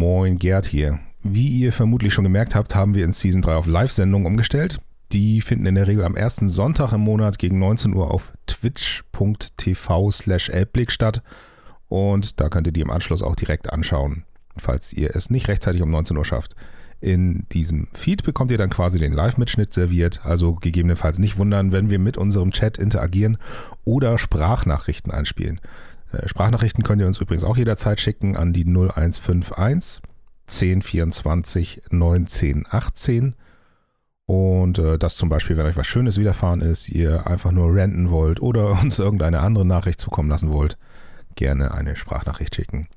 Moin, Gerd hier. Wie ihr vermutlich schon gemerkt habt, haben wir in Season 3 auf Live-Sendungen umgestellt. Die finden in der Regel am ersten Sonntag im Monat gegen 19 Uhr auf twitch.tv slash elbblick statt. Und da könnt ihr die im Anschluss auch direkt anschauen, falls ihr es nicht rechtzeitig um 19 Uhr schafft. In diesem Feed bekommt ihr dann quasi den Live-Mitschnitt serviert, also gegebenenfalls nicht wundern, wenn wir mit unserem Chat interagieren oder Sprachnachrichten einspielen. Äh, Sprachnachrichten könnt ihr uns übrigens auch jederzeit schicken an die 0151 1024 1918. Und äh, das zum Beispiel, wenn euch was Schönes widerfahren ist, ihr einfach nur ranten wollt oder uns irgendeine andere Nachricht zukommen lassen wollt, gerne eine Sprachnachricht schicken.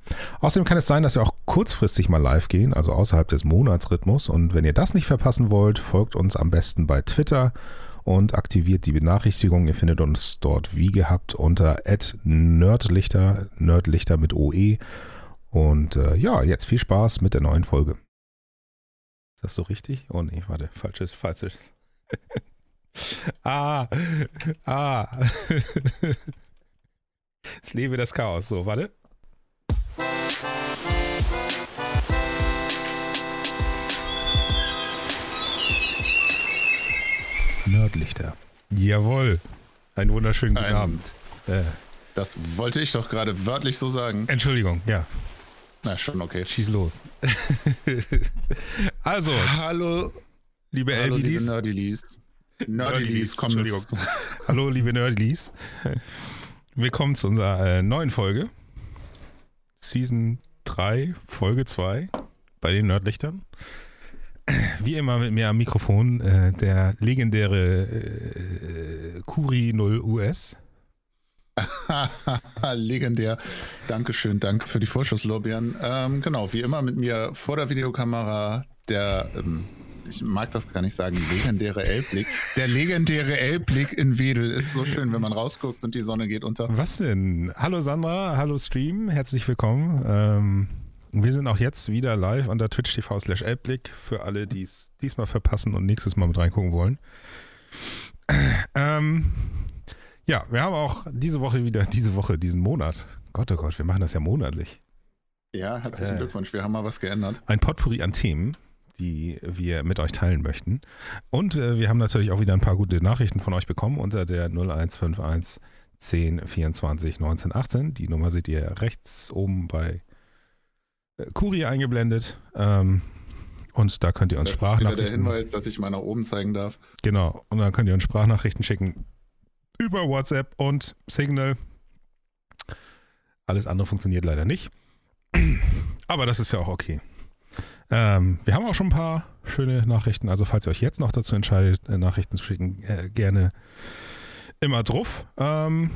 Außerdem kann es sein, dass wir auch kurzfristig mal live gehen, also außerhalb des Monatsrhythmus. Und wenn ihr das nicht verpassen wollt, folgt uns am besten bei Twitter und aktiviert die Benachrichtigung. Ihr findet uns dort wie gehabt unter nerdlichter, nerdlichter mit OE. Und äh, ja, jetzt viel Spaß mit der neuen Folge. Ist das so richtig? Oh nee, warte, falsches, falsches. ah, ah. Es lebe das Chaos. So, warte. Nördlichter. Jawohl. Einen wunderschönen guten Ein- Abend. Äh, Das wollte ich doch gerade wörtlich so sagen. Entschuldigung, ja, Na, schon okay. schieß los. also, Hallo, liebe hallo liebe LBDs. Nerdilis. Nerdilis, Nerdilis, kommen Entschuldigung. Hallo, liebe Nerdlies. Willkommen zu unserer äh, neuen Folge. Season 3, Folge 2 bei den Nerdlichtern. Wie immer mit mir am Mikrofon äh, der legendäre äh, Kuri 0 US. Legendär. Dankeschön, danke für die Vorschusslorbeeren. Ähm, genau, wie immer mit mir vor der Videokamera der, ähm, ich mag das gar nicht sagen, legendäre Elbblick. Der legendäre Elbblick in Wedel ist so schön, wenn man rausguckt und die Sonne geht unter. Was denn? Hallo Sandra, hallo Stream, herzlich willkommen. Ähm, wir sind auch jetzt wieder live unter Twitch TV slash Elbblick für alle, die es diesmal verpassen und nächstes Mal mit reingucken wollen. Ähm, ja, wir haben auch diese Woche wieder, diese Woche, diesen Monat. Gott, oh Gott, wir machen das ja monatlich. Ja, herzlichen Äh. Glückwunsch, wir haben mal was geändert. Ein Potpourri an Themen, die wir mit euch teilen möchten. Und äh, wir haben natürlich auch wieder ein paar gute Nachrichten von euch bekommen unter der 0151 10 24 19 18. Die Nummer seht ihr rechts oben bei Kuri eingeblendet. Ähm, und da könnt ihr uns Das ist wieder der Sprachnachrichten. Hinweis, dass ich mal nach oben zeigen darf. Genau. Und dann könnt ihr uns Sprachnachrichten schicken über WhatsApp und Signal. Alles andere funktioniert leider nicht. Aber das ist ja auch okay. Ähm, wir haben auch schon ein paar schöne Nachrichten. Also falls ihr euch jetzt noch dazu entscheidet, äh, Nachrichten zu schicken, äh, gerne immer drauf. Ähm,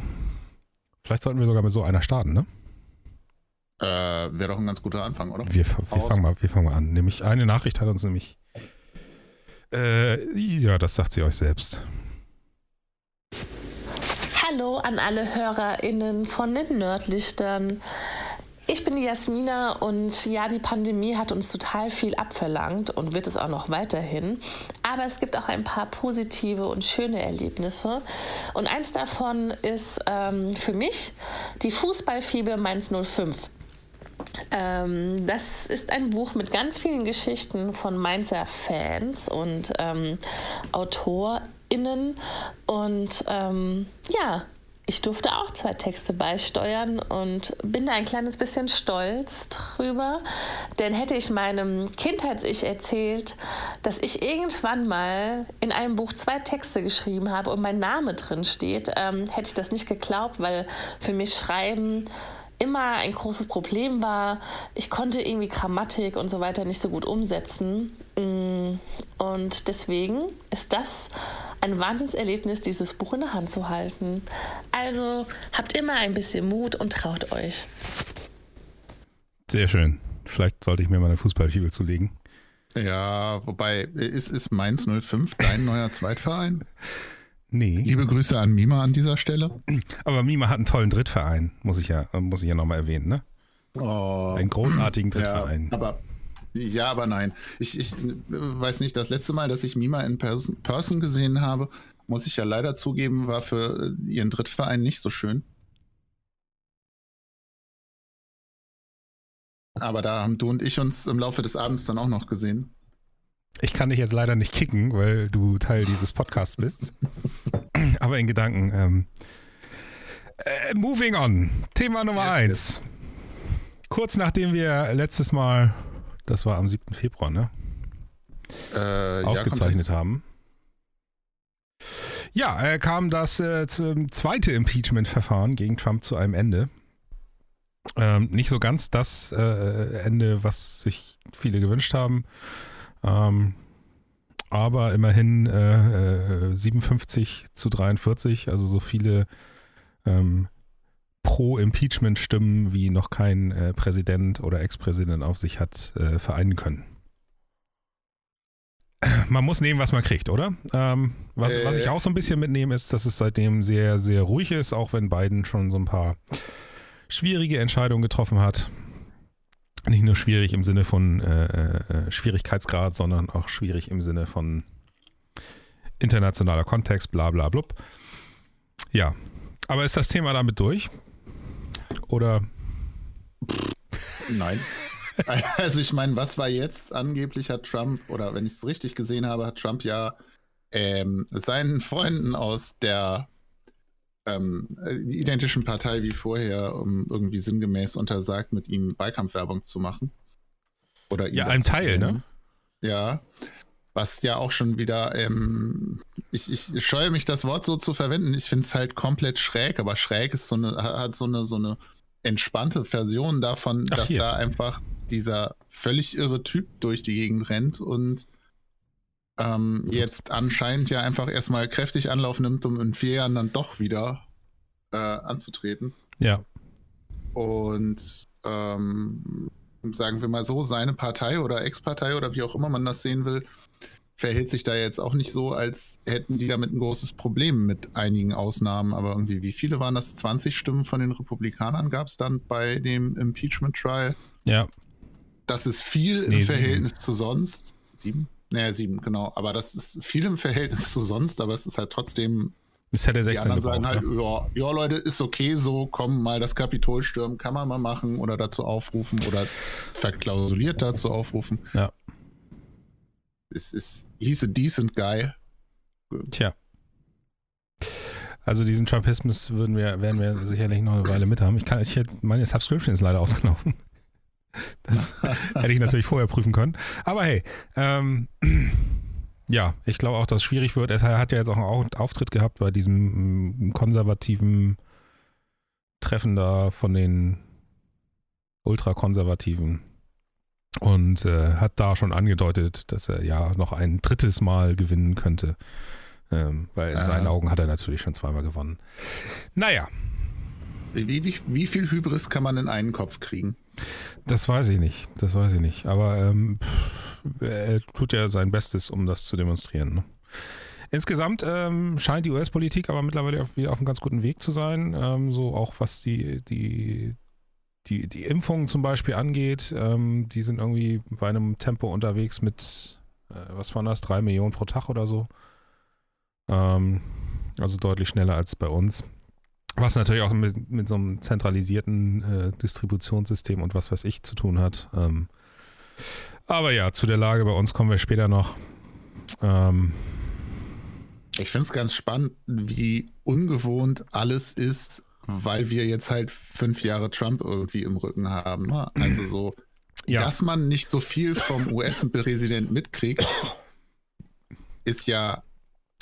vielleicht sollten wir sogar mit so einer starten, ne? Äh, Wäre doch ein ganz guter Anfang, oder? Wir, wir, fangen mal, wir fangen mal an. Nämlich eine Nachricht hat uns nämlich. Äh, ja, das sagt sie euch selbst. Hallo an alle HörerInnen von den Nerdlichtern. Ich bin die Jasmina und ja, die Pandemie hat uns total viel abverlangt und wird es auch noch weiterhin. Aber es gibt auch ein paar positive und schöne Erlebnisse. Und eins davon ist ähm, für mich die Fußballfieber Mainz 05. Ähm, das ist ein Buch mit ganz vielen Geschichten von Mainzer Fans und ähm, AutorInnen. Und ähm, ja, ich durfte auch zwei Texte beisteuern und bin da ein kleines bisschen stolz drüber. Denn hätte ich meinem Kindheits-Ich erzählt, dass ich irgendwann mal in einem Buch zwei Texte geschrieben habe und mein Name drin steht, ähm, hätte ich das nicht geglaubt, weil für mich Schreiben immer ein großes Problem war. Ich konnte irgendwie Grammatik und so weiter nicht so gut umsetzen. Mm, Und deswegen ist das ein Wahnsinnserlebnis, dieses Buch in der Hand zu halten. Also habt immer ein bisschen Mut und traut euch. Sehr schön. Vielleicht sollte ich mir mal eine Fußballfibel zulegen. Ja, wobei, ist, ist Mainz 05 dein neuer Zweitverein? Nee. Liebe Grüße an Mima an dieser Stelle. Aber Mima hat einen tollen Drittverein, muss ich ja, muss ich ja nochmal erwähnen, ne? Oh, Einen großartigen ja, Drittverein. aber ja, aber nein. Ich, ich weiß nicht, das letzte Mal, dass ich Mima in Person, Person gesehen habe, muss ich ja leider zugeben, war für ihren Drittverein nicht so schön. Aber da haben du und ich uns im Laufe des Abends dann auch noch gesehen. Ich kann dich jetzt leider nicht kicken, weil du Teil dieses Podcasts bist. Aber in Gedanken. Ähm, äh, moving on. Thema Nummer eins. Kurz nachdem wir letztes Mal, das war am 7. Februar, ne? Äh, aufgezeichnet ja, haben. Ja, äh, kam das äh, zweite Impeachment-Verfahren gegen Trump zu einem Ende. Ähm, nicht so ganz das äh, Ende, was sich viele gewünscht haben. Ähm, aber immerhin äh, 57 äh, zu 43, also so viele ähm, Pro-Impeachment-Stimmen, wie noch kein äh, Präsident oder Ex-Präsident auf sich hat äh, vereinen können. Man muss nehmen, was man kriegt, oder? Ähm, was, was ich äh. auch so ein bisschen mitnehme, ist, dass es seitdem sehr, sehr ruhig ist, auch wenn Biden schon so ein paar schwierige Entscheidungen getroffen hat. Nicht nur schwierig im Sinne von äh, äh, Schwierigkeitsgrad, sondern auch schwierig im Sinne von internationaler Kontext, bla bla blub. Ja, aber ist das Thema damit durch? Oder? Nein. Also ich meine, was war jetzt? Angeblich hat Trump, oder wenn ich es richtig gesehen habe, hat Trump ja ähm, seinen Freunden aus der ähm, identischen Partei wie vorher um, irgendwie sinngemäß untersagt, mit ihm Wahlkampfwerbung zu machen. Oder ja, ein Teil, ne? Ja. Was ja auch schon wieder, ähm, ich, ich scheue mich, das Wort so zu verwenden. Ich finde es halt komplett schräg, aber schräg ist so eine, hat so eine, so eine entspannte Version davon, Ach, dass hier. da einfach dieser völlig irre Typ durch die Gegend rennt und ähm, jetzt anscheinend ja einfach erstmal kräftig Anlauf nimmt, um in vier Jahren dann doch wieder äh, anzutreten. Ja. Und ähm, sagen wir mal so, seine Partei oder Ex-Partei oder wie auch immer man das sehen will, verhält sich da jetzt auch nicht so, als hätten die damit ein großes Problem mit einigen Ausnahmen. Aber irgendwie, wie viele waren das? 20 Stimmen von den Republikanern gab es dann bei dem Impeachment Trial. Ja. Das ist viel nee, im Verhältnis sieben. zu sonst. Sieben? Naja, sieben, genau. Aber das ist viel im Verhältnis zu sonst, aber es ist halt trotzdem. Das hätte 16 Die anderen gebraucht, sagen halt, ja, ja, Leute, ist okay so, komm mal das Kapitol stürmen, kann man mal machen oder dazu aufrufen oder verklausuliert dazu aufrufen. Ja. Es ist, he's a decent guy. Tja. Also diesen Trumpismus würden wir, werden wir sicherlich noch eine Weile mit haben. Ich kann, ich jetzt, meine Subscription ist leider ausgelaufen. Das hätte ich natürlich vorher prüfen können. Aber hey, ähm, ja, ich glaube auch, dass es schwierig wird. Er hat ja jetzt auch einen Auftritt gehabt bei diesem mm, konservativen Treffen da von den ultrakonservativen und äh, hat da schon angedeutet, dass er ja noch ein drittes Mal gewinnen könnte. Ähm, weil in ah. seinen Augen hat er natürlich schon zweimal gewonnen. Naja. Wie, wie, wie viel Hybris kann man in einen Kopf kriegen? Das weiß ich nicht. Das weiß ich nicht. Aber ähm, er tut ja sein Bestes, um das zu demonstrieren. Ne? Insgesamt ähm, scheint die US-Politik aber mittlerweile auf, wieder auf einem ganz guten Weg zu sein. Ähm, so auch was die, die, die, die Impfungen zum Beispiel angeht. Ähm, die sind irgendwie bei einem Tempo unterwegs mit, äh, was waren das, drei Millionen pro Tag oder so. Ähm, also deutlich schneller als bei uns. Was natürlich auch mit, mit so einem zentralisierten äh, Distributionssystem und was weiß ich zu tun hat. Ähm, aber ja, zu der Lage bei uns kommen wir später noch. Ähm, ich finde es ganz spannend, wie ungewohnt alles ist, weil wir jetzt halt fünf Jahre Trump irgendwie im Rücken haben. Ne? Also so, ja. dass man nicht so viel vom US-Präsident mitkriegt, ist ja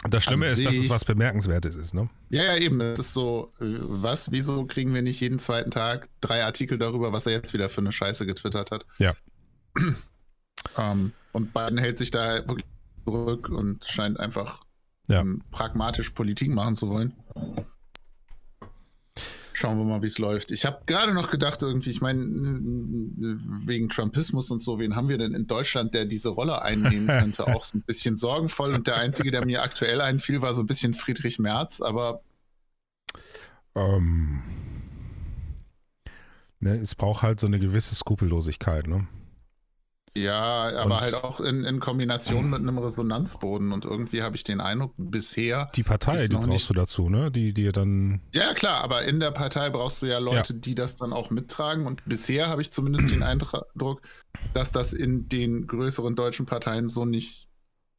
das Schlimme ist, dass es was Bemerkenswertes ist, ne? Ja, ja, eben. Es ist so, äh, was, wieso kriegen wir nicht jeden zweiten Tag drei Artikel darüber, was er jetzt wieder für eine Scheiße getwittert hat? Ja. um, ähm, und Biden hält sich da wirklich zurück und scheint einfach ja. um, pragmatisch Politik machen zu wollen. Schauen wir mal, wie es läuft. Ich habe gerade noch gedacht, irgendwie, ich meine, wegen Trumpismus und so, wen haben wir denn in Deutschland, der diese Rolle einnehmen könnte? Auch so ein bisschen sorgenvoll. Und der einzige, der mir aktuell einfiel, war so ein bisschen Friedrich Merz, aber. Ähm, ne, es braucht halt so eine gewisse Skrupellosigkeit, ne? Ja, aber und halt auch in, in Kombination mit einem Resonanzboden und irgendwie habe ich den Eindruck, bisher. Die Partei, die brauchst nicht, du dazu, ne? Die dir dann. Ja, klar, aber in der Partei brauchst du ja Leute, ja. die das dann auch mittragen und bisher habe ich zumindest den Eindruck, dass das in den größeren deutschen Parteien so nicht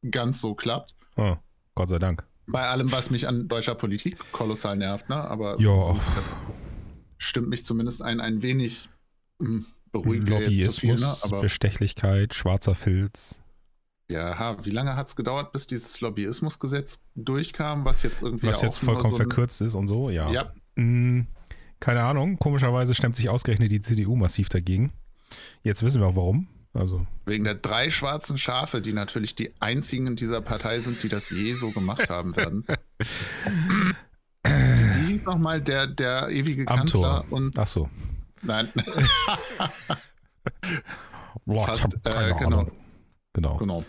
ganz so klappt. Oh, Gott sei Dank. Bei allem, was mich an deutscher Politik kolossal nervt, ne? Aber ja. das stimmt mich zumindest ein, ein wenig. Mh, hm, beruhigt Lobbyismus, viel, ne? Bestechlichkeit, schwarzer Filz. Ja, wie lange hat es gedauert, bis dieses Lobbyismusgesetz durchkam, was jetzt irgendwie. Was jetzt vollkommen so verkürzt ist und so, ja. ja. Hm, keine Ahnung, komischerweise stemmt sich ausgerechnet die CDU massiv dagegen. Jetzt wissen wir auch warum. Also. Wegen der drei schwarzen Schafe, die natürlich die einzigen in dieser Partei sind, die das je so gemacht haben werden. Wie hieß nochmal der, der ewige Kanzler? Und Ach so. Nein. Fast, äh, genau. genau. Genau.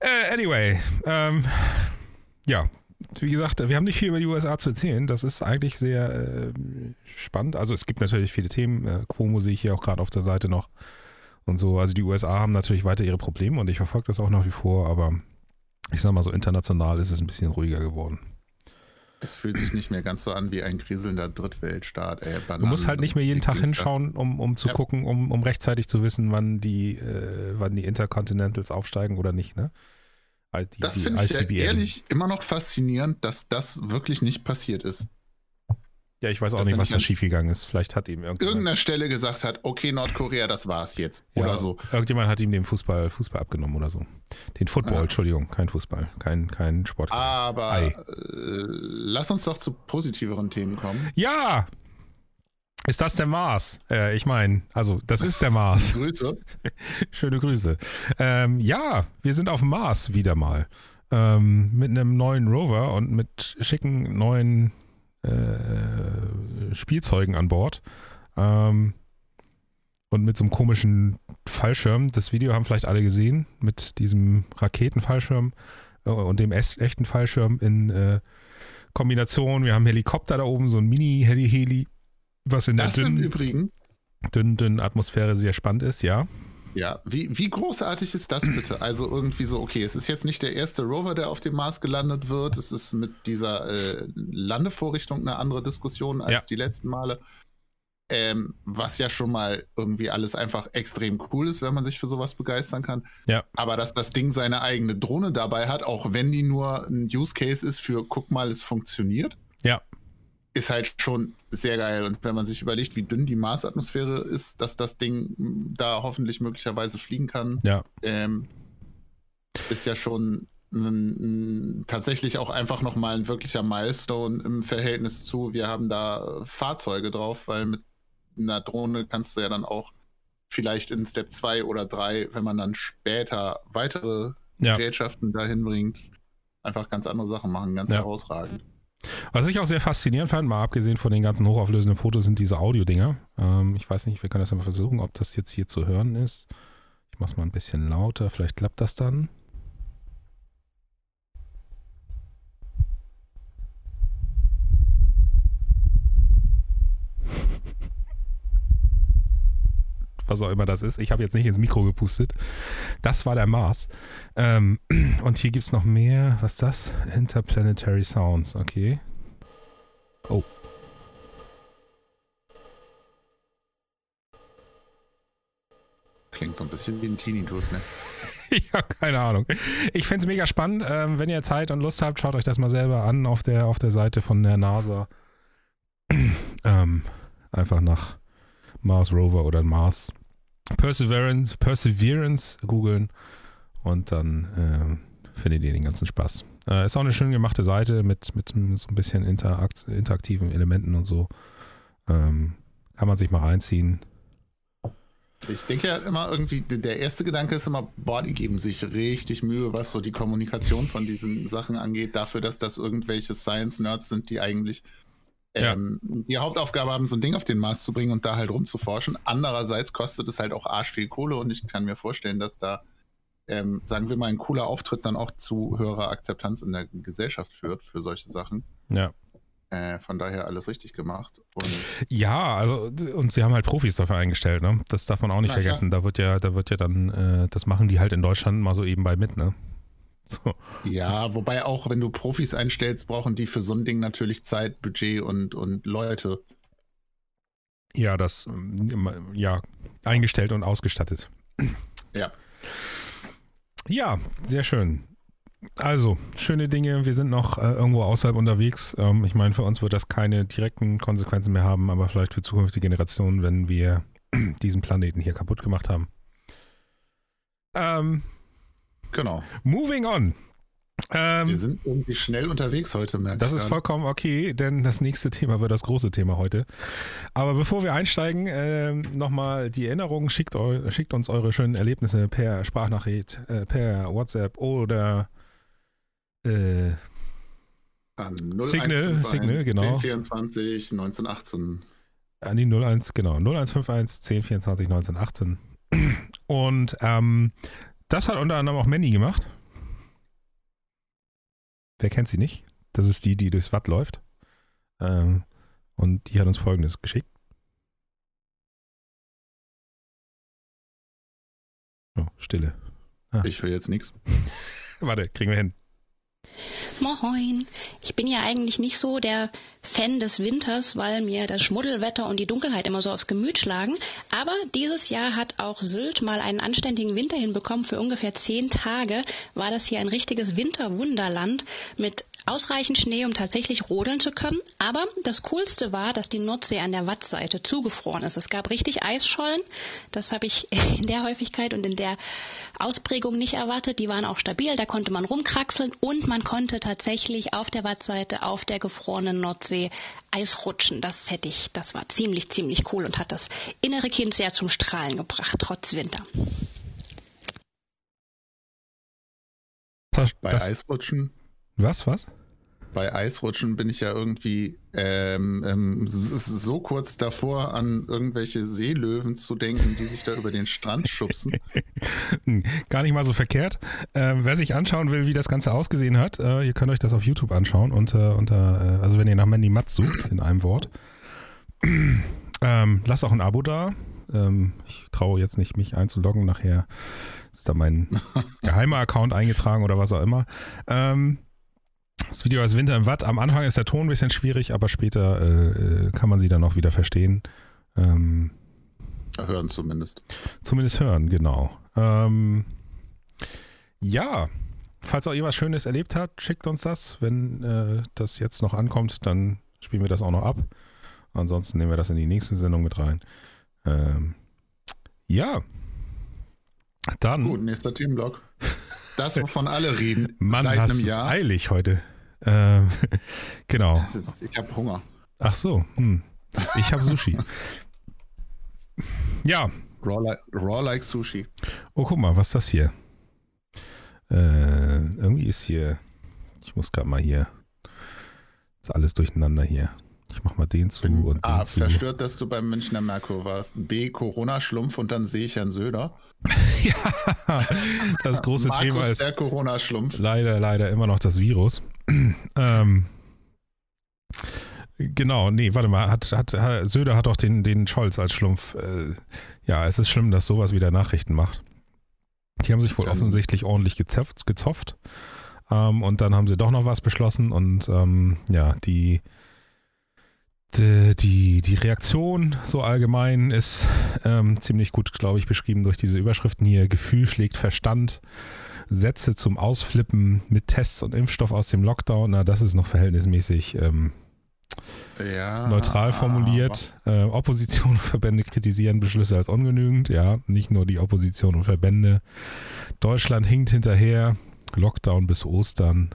Äh, anyway, ähm, ja, wie gesagt, wir haben nicht viel über die USA zu erzählen. Das ist eigentlich sehr äh, spannend. Also es gibt natürlich viele Themen. Äh, Quomo sehe ich hier auch gerade auf der Seite noch und so. Also die USA haben natürlich weiter ihre Probleme und ich verfolge das auch nach wie vor, aber ich sag mal so international ist es ein bisschen ruhiger geworden. Es fühlt sich nicht mehr ganz so an wie ein kriselnder Drittweltstaat. Ey, du musst halt nicht mehr jeden Tag hinschauen, um, um zu ja. gucken, um, um rechtzeitig zu wissen, wann die, äh, wann die Intercontinentals aufsteigen oder nicht, ne? Die, das finde ich ehrlich immer noch faszinierend, dass das wirklich nicht passiert ist. Ja, ich weiß auch nicht, was da schiefgegangen ist. Vielleicht hat ihm irgendeiner Stelle gesagt hat, okay, Nordkorea, das war's jetzt. Ja, oder so. Irgendjemand hat ihm den Fußball, Fußball abgenommen oder so. Den Football, ja. Entschuldigung, kein Fußball, kein, kein Sport. Aber äh, lass uns doch zu positiveren Themen kommen. Ja! Ist das der Mars? Äh, ich meine, also das ist der Mars. Grüße. Schöne Grüße. Ähm, ja, wir sind auf dem Mars wieder mal. Ähm, mit einem neuen Rover und mit schicken neuen äh, Spielzeugen an Bord. Ähm, und mit so einem komischen Fallschirm. Das Video haben vielleicht alle gesehen, mit diesem Raketenfallschirm äh, und dem echten Fallschirm in äh, Kombination. Wir haben Helikopter da oben, so ein Mini-Heli-Heli, was in das der dünnen, im Übrigen dünnen, dünnen Atmosphäre sehr spannend ist, ja. Ja, wie, wie großartig ist das bitte? Also irgendwie so, okay, es ist jetzt nicht der erste Rover, der auf dem Mars gelandet wird. Es ist mit dieser äh, Landevorrichtung eine andere Diskussion als ja. die letzten Male. Ähm, was ja schon mal irgendwie alles einfach extrem cool ist, wenn man sich für sowas begeistern kann. Ja. Aber dass das Ding seine eigene Drohne dabei hat, auch wenn die nur ein Use Case ist für guck mal, es funktioniert. Ja ist halt schon sehr geil. Und wenn man sich überlegt, wie dünn die Marsatmosphäre ist, dass das Ding da hoffentlich möglicherweise fliegen kann, ja. ähm, ist ja schon ein, ein, tatsächlich auch einfach nochmal ein wirklicher Milestone im Verhältnis zu, wir haben da Fahrzeuge drauf, weil mit einer Drohne kannst du ja dann auch vielleicht in Step 2 oder 3, wenn man dann später weitere ja. Gerätschaften dahin bringt, einfach ganz andere Sachen machen, ganz ja. herausragend. Was ich auch sehr faszinierend fand, mal abgesehen von den ganzen hochauflösenden Fotos, sind diese Audio-Dinger. Ähm, ich weiß nicht, wir können das mal versuchen, ob das jetzt hier zu hören ist. Ich mache es mal ein bisschen lauter, vielleicht klappt das dann. Was auch immer das ist. Ich habe jetzt nicht ins Mikro gepustet. Das war der Mars. Ähm, und hier gibt es noch mehr. Was ist das? Interplanetary Sounds. Okay. Oh. Klingt so ein bisschen wie ein Tinnitus, ne? ja, keine Ahnung. Ich finde es mega spannend. Ähm, wenn ihr Zeit und Lust habt, schaut euch das mal selber an auf der, auf der Seite von der NASA. ähm, einfach nach Mars Rover oder Mars Perseverance, Perseverance googeln und dann äh, findet ihr den ganzen Spaß. Äh, ist auch eine schön gemachte Seite mit, mit so ein bisschen interakt, interaktiven Elementen und so. Ähm, kann man sich mal reinziehen. Ich denke ja immer irgendwie, der erste Gedanke ist immer, boah, die geben sich richtig Mühe, was so die Kommunikation von diesen Sachen angeht, dafür, dass das irgendwelche Science-Nerds sind, die eigentlich ähm, ja. die Hauptaufgabe haben, so ein Ding auf den Mars zu bringen und da halt rumzuforschen. Andererseits kostet es halt auch arsch viel Kohle und ich kann mir vorstellen, dass da, ähm, sagen wir mal, ein cooler Auftritt dann auch zu höherer Akzeptanz in der Gesellschaft führt für solche Sachen. Ja. Äh, von daher alles richtig gemacht. Und ja, also und sie haben halt Profis dafür eingestellt, ne? Das darf man auch nicht Na, vergessen. Da wird ja, da wird ja dann, äh, das machen die halt in Deutschland mal so ebenbei mit, ne? So. Ja, wobei auch, wenn du Profis einstellst, brauchen die für so ein Ding natürlich Zeit, Budget und, und Leute. Ja, das, ähm, ja, eingestellt und ausgestattet. Ja. Ja, sehr schön. Also, schöne Dinge. Wir sind noch äh, irgendwo außerhalb unterwegs. Ähm, ich meine, für uns wird das keine direkten Konsequenzen mehr haben, aber vielleicht für zukünftige Generationen, wenn wir diesen Planeten hier kaputt gemacht haben. Ähm, Genau. moving on. Ähm, Wir sind irgendwie schnell unterwegs heute, merke Das ist vollkommen okay, denn das nächste Thema wird das große Thema heute. Aber bevor wir einsteigen, ähm, nochmal die Erinnerung, schickt, eu, schickt uns eure schönen Erlebnisse per Sprachnachricht, äh, per WhatsApp oder äh, An Signal, 0151 Signal, genau. 1024 1918. an die 01, genau, 0151 1024 1918. Und ähm, das hat unter anderem auch Manny gemacht. Wer kennt sie nicht? Das ist die, die durchs Watt läuft. Ähm, und die hat uns folgendes geschickt. Oh, Stille. Ich höre jetzt nichts. Warte, kriegen wir hin. Moin. Ich bin ja eigentlich nicht so der Fan des Winters, weil mir das Schmuddelwetter und die Dunkelheit immer so aufs Gemüt schlagen. Aber dieses Jahr hat auch Sylt mal einen anständigen Winter hinbekommen. Für ungefähr zehn Tage war das hier ein richtiges Winterwunderland mit ausreichend Schnee, um tatsächlich rodeln zu können. Aber das Coolste war, dass die Nordsee an der Wattseite zugefroren ist. Es gab richtig Eisschollen. Das habe ich in der Häufigkeit und in der Ausprägung nicht erwartet. Die waren auch stabil. Da konnte man rumkraxeln und man konnte tatsächlich auf der Wattseite, auf der gefrorenen Nordsee Eis rutschen. Das hätte ich, das war ziemlich, ziemlich cool und hat das innere Kind sehr zum Strahlen gebracht, trotz Winter. Bei das, Eisrutschen, was, was? bei Eisrutschen bin ich ja irgendwie ähm, ähm, so, kurz davor, an irgendwelche Seelöwen zu denken, die sich da über den Strand schubsen. Hm, Gar nicht mal so verkehrt. Ähm, wer sich anschauen will, wie das Ganze ausgesehen hat, äh, ihr könnt euch das auf YouTube anschauen. Unter, unter, äh, also wenn ihr nach Mandy Matz sucht, in einem Wort. Ähm, lasst auch ein Abo da. Ähm, ich traue jetzt nicht, mich einzuloggen. Nachher ist da mein geheimer Account eingetragen oder was auch immer. Ähm, das Video heißt Winter im Watt. Am Anfang ist der Ton ein bisschen schwierig, aber später äh, äh, kann man sie dann auch wieder verstehen. Ähm, Hören zumindest. Zumindest hören, genau. Ähm, ja, falls auch ihr was Schönes erlebt habt, schickt uns das. Wenn äh, das jetzt noch ankommt, dann spielen wir das auch noch ab. Ansonsten nehmen wir das in die nächste Sendung mit rein. Ähm, ja. Dann, Gut, nächster Themenblock. Das, wovon alle reden, Mann, seit hast einem du es Jahr. eilig heute. Ähm, genau. Ist, ich habe Hunger. Ach so. Hm. Ich habe Sushi. ja, Raw like, raw like Sushi. Oh, guck mal, was ist das hier? Äh, irgendwie ist hier. Ich muss gerade mal hier. Ist alles durcheinander hier. Ich mach mal den zu und A, den zu. verstört, dass du beim Münchner Merkur warst. B, Corona-Schlumpf und dann sehe ich Herrn Söder. ja, das große Thema ist der Corona-Schlumpf. leider, leider immer noch das Virus. ähm, genau, nee, warte mal. Hat, hat, hat, Söder hat auch den, den Scholz als Schlumpf. Äh, ja, es ist schlimm, dass sowas wieder Nachrichten macht. Die haben sich wohl offensichtlich ordentlich gezopft. gezopft. Ähm, und dann haben sie doch noch was beschlossen und ähm, ja, die, die, die, die Reaktion so allgemein ist ähm, ziemlich gut, glaube ich, beschrieben durch diese Überschriften hier. Gefühl schlägt Verstand. Sätze zum Ausflippen mit Tests und Impfstoff aus dem Lockdown. Na, das ist noch verhältnismäßig ähm, Ja, neutral formuliert. Äh, Opposition und Verbände kritisieren Beschlüsse als ungenügend. Ja, nicht nur die Opposition und Verbände. Deutschland hinkt hinterher. Lockdown bis Ostern.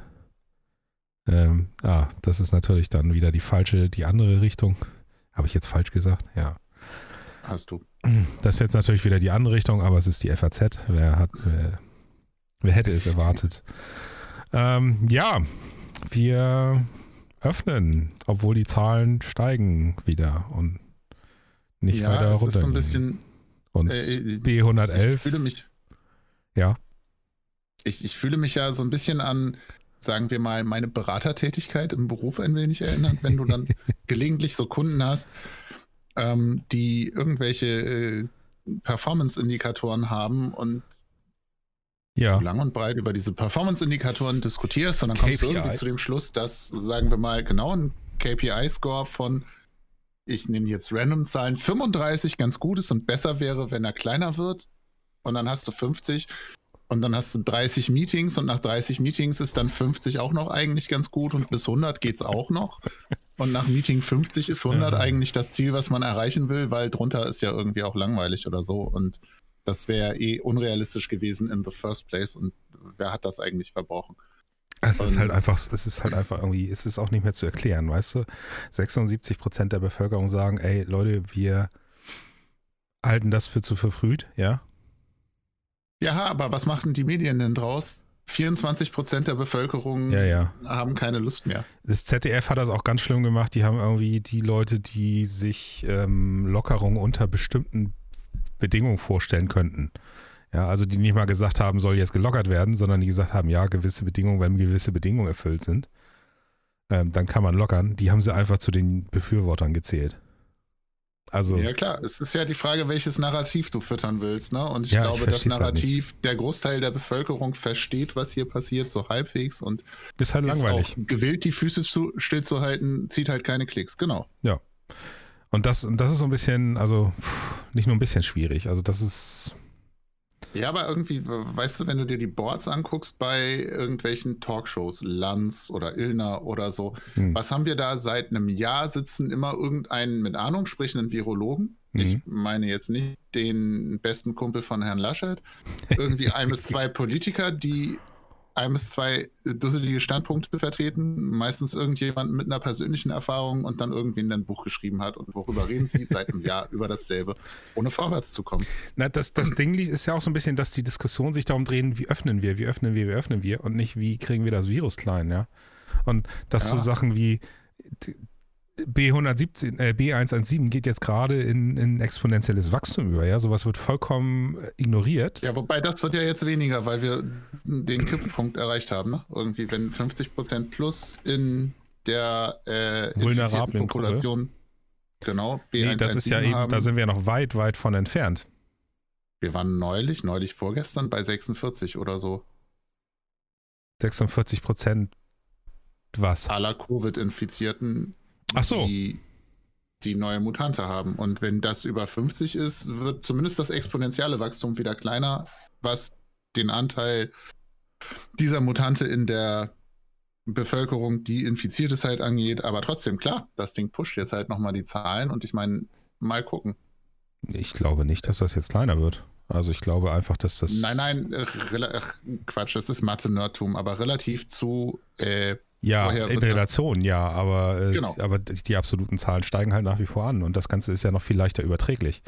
Ähm, ah, das ist natürlich dann wieder die falsche, die andere Richtung. Habe ich jetzt falsch gesagt? Ja. Hast du. Das ist jetzt natürlich wieder die andere Richtung, aber es ist die FAZ. Wer, hat, wer, wer hätte es erwartet? Ähm, ja, wir öffnen, obwohl die Zahlen steigen wieder und nicht ja, weiter es ist so ein bisschen. und äh, ich B111, fühle mich. ja, Ich, ich fühle mich ja so ein bisschen an sagen wir mal, meine Beratertätigkeit im Beruf ein wenig erinnert, wenn du dann gelegentlich so Kunden hast, ähm, die irgendwelche äh, Performance-Indikatoren haben und ja. lang und breit über diese Performance-Indikatoren diskutierst und dann kommst KPIs. du irgendwie zu dem Schluss, dass, sagen wir mal, genau ein KPI-Score von, ich nehme jetzt random Zahlen, 35 ganz gut ist und besser wäre, wenn er kleiner wird. Und dann hast du 50 und dann hast du 30 Meetings und nach 30 Meetings ist dann 50 auch noch eigentlich ganz gut und bis 100 geht es auch noch. Und nach Meeting 50 ist 100 ja. eigentlich das Ziel, was man erreichen will, weil drunter ist ja irgendwie auch langweilig oder so. Und das wäre eh unrealistisch gewesen in the first place. Und wer hat das eigentlich verbrochen? Es ist halt einfach, es ist halt einfach irgendwie, es ist auch nicht mehr zu erklären, weißt du? 76 Prozent der Bevölkerung sagen, ey Leute, wir halten das für zu verfrüht, ja? Ja, aber was machen die Medien denn draus? 24 Prozent der Bevölkerung ja, ja. haben keine Lust mehr. Das ZDF hat das auch ganz schlimm gemacht. Die haben irgendwie die Leute, die sich ähm, Lockerung unter bestimmten Bedingungen vorstellen könnten. Ja, also die nicht mal gesagt haben, soll jetzt gelockert werden, sondern die gesagt haben, ja, gewisse Bedingungen, wenn gewisse Bedingungen erfüllt sind, ähm, dann kann man lockern. Die haben sie einfach zu den Befürwortern gezählt. Also, ja klar, es ist ja die Frage, welches Narrativ du füttern willst, ne? Und ich ja, glaube, ich das halt Narrativ, der Großteil der Bevölkerung versteht, was hier passiert, so halbwegs und ist halt langweilig. Auch gewillt, die Füße zu, stillzuhalten, zieht halt keine Klicks, genau. Ja. Und das, das ist so ein bisschen, also nicht nur ein bisschen schwierig. Also das ist, ja, aber irgendwie, weißt du, wenn du dir die Boards anguckst bei irgendwelchen Talkshows, Lanz oder Illner oder so, hm. was haben wir da seit einem Jahr sitzen immer irgendeinen mit Ahnung sprechenden Virologen? Mhm. Ich meine jetzt nicht den besten Kumpel von Herrn Laschet, irgendwie ein bis zwei Politiker, die ein bis zwei dusselige Standpunkte vertreten, meistens irgendjemand mit einer persönlichen Erfahrung und dann irgendwie ein Buch geschrieben hat und worüber reden sie seit einem Jahr über dasselbe, ohne vorwärts zu kommen. Na, das, das Ding ist ja auch so ein bisschen, dass die Diskussion sich darum drehen, wie öffnen wir, wie öffnen wir, wie öffnen wir und nicht, wie kriegen wir das Virus klein, ja. Und dass ja. so Sachen wie B117, äh, B117 geht jetzt gerade in, in exponentielles Wachstum über, ja. Sowas wird vollkommen äh, ignoriert. Ja, wobei das wird ja jetzt weniger, weil wir den Kipppunkt erreicht haben, ne? Irgendwie, wenn 50 Prozent plus in der äh, vulnerablen Population, Gruppe. genau, B117 nee, das ist ja eben, haben. da sind wir noch weit, weit von entfernt. Wir waren neulich, neulich vorgestern bei 46 oder so. 46 Prozent was? Aller Covid-Infizierten Ach so. die die neue Mutante haben. Und wenn das über 50 ist, wird zumindest das exponentielle Wachstum wieder kleiner, was den Anteil dieser Mutante in der Bevölkerung, die infiziert ist, halt angeht. Aber trotzdem, klar, das Ding pusht jetzt halt nochmal die Zahlen und ich meine, mal gucken. Ich glaube nicht, dass das jetzt kleiner wird. Also ich glaube einfach, dass das. Nein, nein, äh, Quatsch, das ist Mathe-Nerdtum, aber relativ zu äh, ja, in Relation, ja, aber, äh, genau. aber die absoluten Zahlen steigen halt nach wie vor an und das Ganze ist ja noch viel leichter überträglich.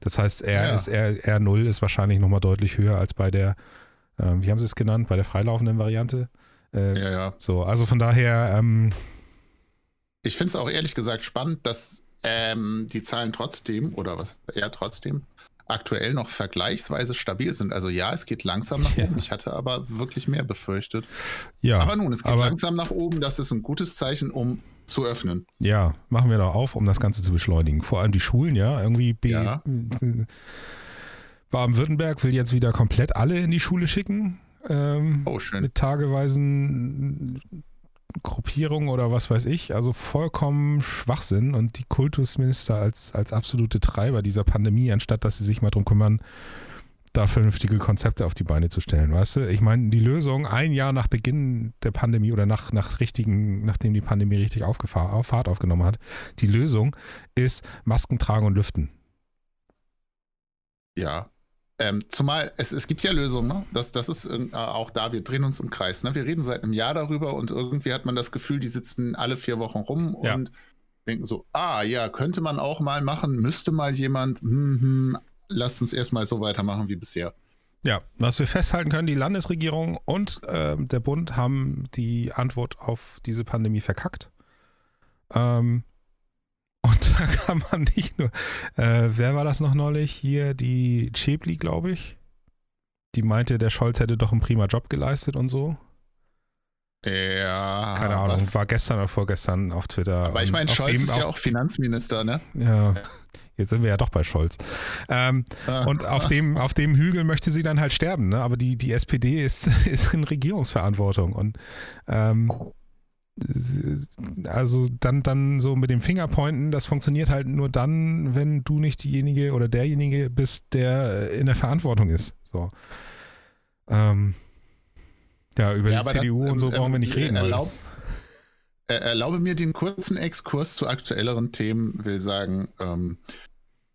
Das heißt, R, ja. ist, R, R0 ist wahrscheinlich nochmal deutlich höher als bei der, äh, wie haben sie es genannt, bei der freilaufenden Variante. Äh, ja, ja. So, also von daher. Ähm, ich finde es auch ehrlich gesagt spannend, dass ähm, die Zahlen trotzdem, oder was, eher trotzdem, aktuell noch vergleichsweise stabil sind. Also ja, es geht langsam nach oben. Ich hatte aber wirklich mehr befürchtet. Ja. Aber nun, es geht langsam nach oben. Das ist ein gutes Zeichen, um zu öffnen. Ja, machen wir doch auf, um das Ganze zu beschleunigen. Vor allem die Schulen, ja, irgendwie B ja. Baden-Württemberg will jetzt wieder komplett alle in die Schule schicken. Ähm, oh, schön. Mit tageweisen Gruppierung oder was weiß ich, also vollkommen Schwachsinn und die Kultusminister als, als absolute Treiber dieser Pandemie, anstatt dass sie sich mal drum kümmern, da vernünftige Konzepte auf die Beine zu stellen, weißt du? Ich meine, die Lösung ein Jahr nach Beginn der Pandemie oder nach, nach richtigen, nachdem die Pandemie richtig auf Fahrt aufgenommen hat, die Lösung ist Masken tragen und lüften. Ja, ähm, zumal es, es gibt ja Lösungen, ne? das, das ist äh, auch da, wir drehen uns im Kreis. Ne? Wir reden seit einem Jahr darüber und irgendwie hat man das Gefühl, die sitzen alle vier Wochen rum ja. und denken so, ah ja, könnte man auch mal machen, müsste mal jemand, hm, hm, lasst uns erstmal so weitermachen wie bisher. Ja, was wir festhalten können, die Landesregierung und äh, der Bund haben die Antwort auf diese Pandemie verkackt. Ähm, und da kann man nicht nur, äh, wer war das noch neulich? Hier die Chebli, glaube ich. Die meinte, der Scholz hätte doch einen prima Job geleistet und so. Ja. Keine Ahnung, was? war gestern oder vorgestern auf Twitter. Aber ich meine, Scholz dem- ist ja auch Finanzminister, ne? Ja, jetzt sind wir ja doch bei Scholz. Ähm, Ah. und auf dem, auf dem Hügel möchte sie dann halt sterben, ne? Aber die, die SPD ist, ist in Regierungsverantwortung. Und ähm, also dann, dann so mit dem Fingerpointen, das funktioniert halt nur dann, wenn du nicht diejenige oder derjenige bist, der in der Verantwortung ist. So. Ähm, ja, über Ja, die aber das, CDU und so ähm, brauchen wir nicht ähm, reden. weil erlaub- Er- Erlaube mir den kurzen Exkurs zu aktuelleren Themen, will sagen, ähm,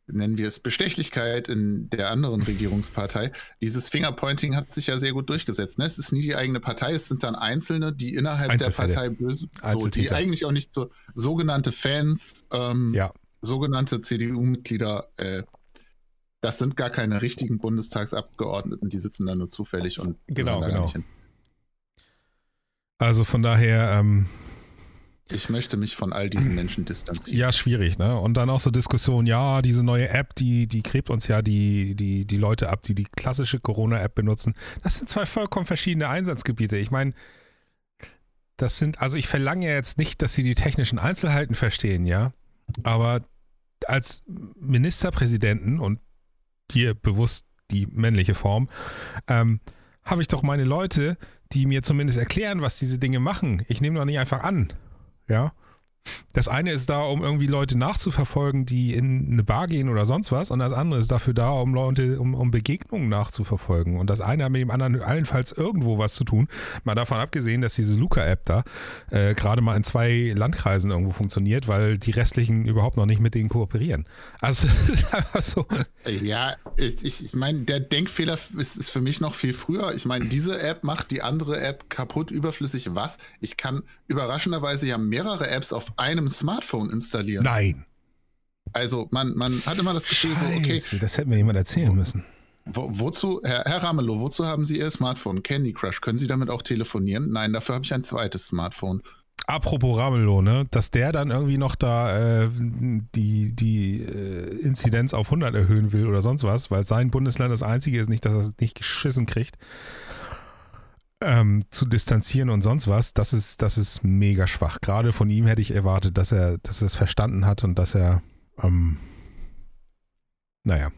nennen wir es Bestechlichkeit in der anderen Regierungspartei. Dieses Fingerpointing hat sich ja sehr gut durchgesetzt. Ne? Es ist nie die eigene Partei, es sind dann Einzelne, die innerhalb der Partei böse, so, die eigentlich auch nicht so sogenannte Fans, ähm, Ja. sogenannte CDU-Mitglieder, äh, das sind gar keine richtigen Bundestagsabgeordneten, die sitzen da nur zufällig und Genau, genau. nicht hin. Also von daher, ähm, Ich möchte mich von all diesen Menschen distanzieren. Ja, schwierig, ne? Und dann auch so Diskussionen, ja, diese neue App, die, die gräbt uns ja die, die, die Leute ab, die die klassische Corona-App benutzen. Das sind zwei vollkommen verschiedene Einsatzgebiete. Ich meine, das sind, also ich verlange ja jetzt nicht, dass sie die technischen Einzelheiten verstehen, ja. Aber als Ministerpräsidenten und hier bewusst die männliche Form, ähm, habe ich doch meine Leute, die mir zumindest erklären, was diese Dinge machen. Ich nehme doch nicht einfach an. Ja. Das eine ist da, um irgendwie Leute nachzuverfolgen, die in eine Bar gehen oder sonst was, und das andere ist dafür da, um Leute, um, um Begegnungen nachzuverfolgen. Und das eine hat mit dem anderen allenfalls irgendwo was zu tun. Mal davon abgesehen, dass diese Luca-App da äh, gerade mal in zwei Landkreisen irgendwo funktioniert, weil die restlichen überhaupt noch nicht mit denen kooperieren. Also so. Ja, ich, ich ich meine, der Denkfehler ist, ist für mich noch viel früher. Ich meine, diese App macht die andere App kaputt, überflüssig. Was? Ich kann überraschenderweise ja mehrere Apps auf einem Smartphone installieren. Nein. Also man, man hat immer das Gefühl, so, okay, Scheiße, das hätte mir jemand erzählen müssen. wo, wozu, Herr, Herr Ramelow, wozu haben Sie Ihr Smartphone? Candy Crush, können Sie damit auch telefonieren? Nein, dafür habe ich ein zweites Smartphone. Apropos Ramelow, ne, dass der dann irgendwie noch da äh, die, die äh, Inzidenz auf 100 erhöhen will oder sonst was, weil sein Bundesland das einzige ist, nicht, dass er es nicht geschissen kriegt, ähm, zu distanzieren und sonst was, das ist, das ist mega schwach. Gerade von ihm hätte ich erwartet, dass er, dass er es verstanden hat und dass er, ähm, naja.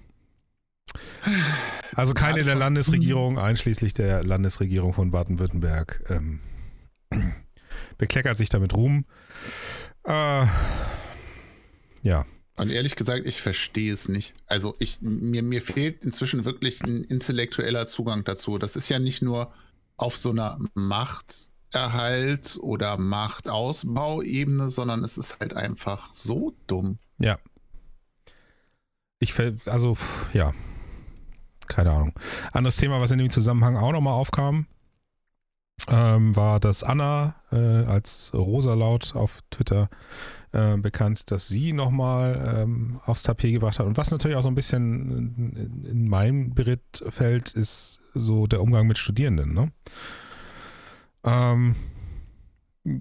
Also keine der Landesregierung, einschließlich der Landesregierung von Baden-Württemberg, ähm, bekleckert sich damit Ruhm. Äh, ja, Und ehrlich gesagt, ich verstehe es nicht. Also ich, mir, mir fehlt inzwischen wirklich ein intellektueller Zugang dazu. Das ist ja nicht nur auf so einer Machterhalt oder Machtausbauebene, sondern es ist halt einfach so dumm. ja. Ich, ver- also, ja, keine Ahnung. Anderes Thema, was in dem Zusammenhang auch nochmal aufkam, ähm, war, dass Anna äh, als Rosalaut auf Twitter äh, bekannt, dass sie nochmal ähm, aufs Tapet gebracht hat. Und was natürlich auch so ein bisschen in, in mein Beritt fällt, ist so der Umgang mit Studierenden. Ne? Ähm,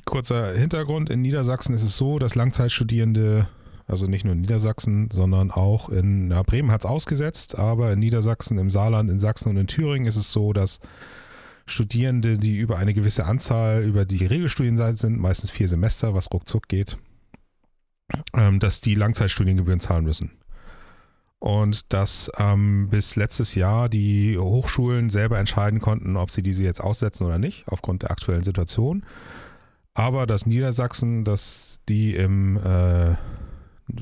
kurzer Hintergrund, in Niedersachsen ist es so, dass Langzeitstudierende, also nicht nur in Niedersachsen, sondern auch in na, Bremen hat es ausgesetzt, aber in Niedersachsen, im Saarland, in Sachsen und in Thüringen ist es so, dass Studierende, die über eine gewisse Anzahl über die Regelstudienzeit sind, meistens vier Semester, was ruckzuck geht, ähm, dass die Langzeitstudiengebühren zahlen müssen. Und dass ähm, bis letztes Jahr die Hochschulen selber entscheiden konnten, ob sie diese jetzt aussetzen oder nicht, aufgrund der aktuellen Situation. Aber dass Niedersachsen, dass die im äh,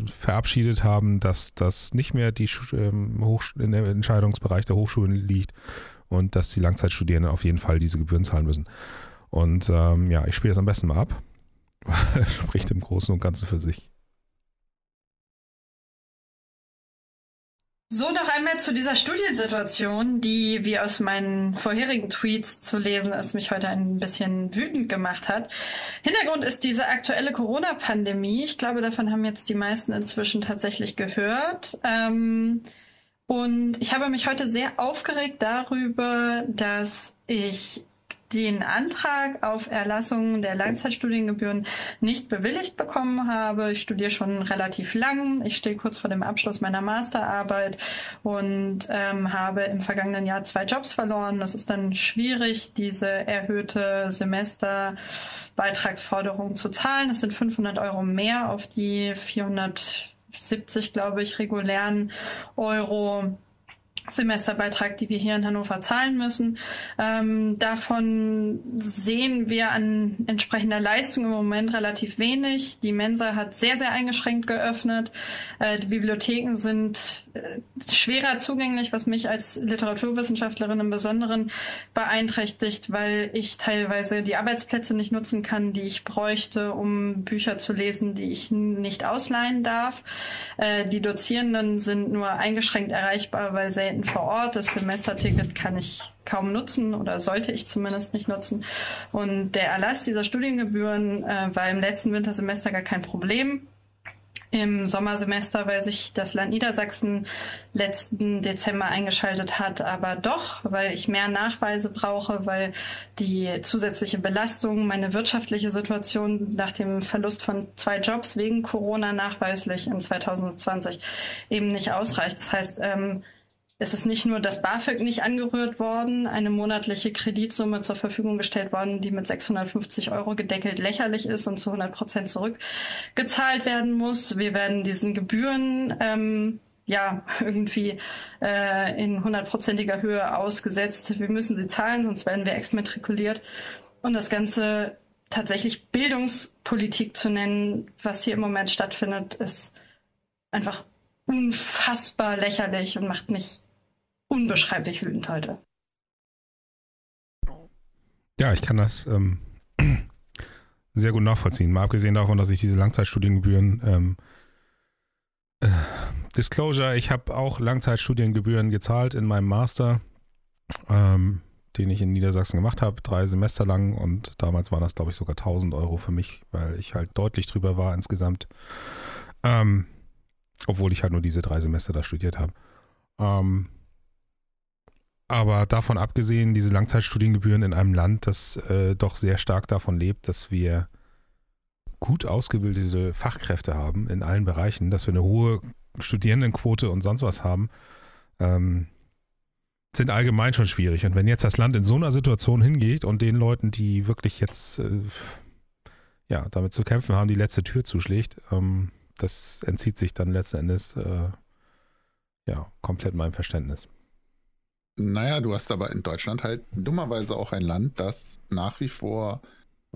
verabschiedet haben, dass das nicht mehr die, ähm, in der Entscheidungsbereich der Hochschulen liegt und dass die Langzeitstudierenden auf jeden Fall diese Gebühren zahlen müssen. Und ähm, ja, ich spiele das am besten mal ab. Spricht im Großen und Ganzen für sich. So, noch einmal zu dieser Studiensituation, die, wie aus meinen vorherigen Tweets zu lesen ist, mich heute ein bisschen wütend gemacht hat. Hintergrund ist diese aktuelle Corona-Pandemie. Ich glaube, davon haben jetzt die meisten inzwischen tatsächlich gehört. Ähm, und ich habe mich heute sehr aufgeregt darüber, dass ich den Antrag auf Erlassung der Langzeitstudiengebühren nicht bewilligt bekommen habe. Ich studiere schon relativ lang. Ich stehe kurz vor dem Abschluss meiner Masterarbeit und ähm, habe im vergangenen Jahr zwei Jobs verloren. Das ist dann schwierig, diese erhöhte Semesterbeitragsforderung zu zahlen. Das sind 500 Euro mehr auf die 470, glaube ich, regulären Euro Semesterbeitrag, die wir hier in Hannover zahlen müssen. Ähm, davon sehen wir an entsprechender Leistung im Moment relativ wenig. Die Mensa hat sehr, sehr eingeschränkt geöffnet. Äh, die Bibliotheken sind äh, schwerer zugänglich, was mich als Literaturwissenschaftlerin im Besonderen beeinträchtigt, weil ich teilweise die Arbeitsplätze nicht nutzen kann, die ich bräuchte, um Bücher zu lesen, die ich nicht ausleihen darf. Äh, die Dozierenden sind nur eingeschränkt erreichbar, weil selten Studentenzeiten vor Ort. Das Semesterticket kann ich kaum nutzen oder sollte ich zumindest nicht nutzen. Und der Erlass dieser Studiengebühren äh, war im letzten Wintersemester gar kein Problem. Im Sommersemester, weil sich das Land Niedersachsen letzten Dezember eingeschaltet hat, aber doch, weil ich mehr Nachweise brauche, weil die zusätzliche Belastung, meine wirtschaftliche Situation nach dem Verlust von zwei Jobs wegen Corona nachweislich in 2020 eben nicht ausreicht. Das heißt, ähm, es ist nicht nur das BAföG nicht angerührt worden, eine monatliche Kreditsumme zur Verfügung gestellt worden, die mit 650 Euro gedeckelt lächerlich ist und zu 100 Prozent zurückgezahlt werden muss. Wir werden diesen Gebühren ähm, ja irgendwie äh, in hundertprozentiger Höhe ausgesetzt. Wir müssen sie zahlen, sonst werden wir exmatrikuliert. Und das Ganze tatsächlich Bildungspolitik zu nennen, was hier im Moment stattfindet, ist einfach unfassbar lächerlich und macht mich unbeschreiblich wütend heute. Ja, ich kann das ähm, sehr gut nachvollziehen. Mal abgesehen davon, dass ich diese Langzeitstudiengebühren ähm, äh, Disclosure, ich habe auch Langzeitstudiengebühren gezahlt in meinem Master, ähm, den ich in Niedersachsen gemacht habe, drei Semester lang und damals waren das, glaube ich, sogar 1000 Euro für mich, weil ich halt deutlich drüber war insgesamt. Ähm, obwohl ich halt nur diese drei Semester da studiert habe. Ähm, aber davon abgesehen, diese Langzeitstudiengebühren in einem Land, das äh, doch sehr stark davon lebt, dass wir gut ausgebildete Fachkräfte haben in allen Bereichen, dass wir eine hohe Studierendenquote und sonst was haben, ähm, sind allgemein schon schwierig. Und wenn jetzt das Land in so einer Situation hingeht und den Leuten, die wirklich jetzt äh, ja, damit zu kämpfen haben, die letzte Tür zuschlägt, ähm, das entzieht sich dann letzten Endes äh, ja komplett meinem Verständnis. Naja, du hast aber in Deutschland halt dummerweise auch ein Land, das nach wie vor,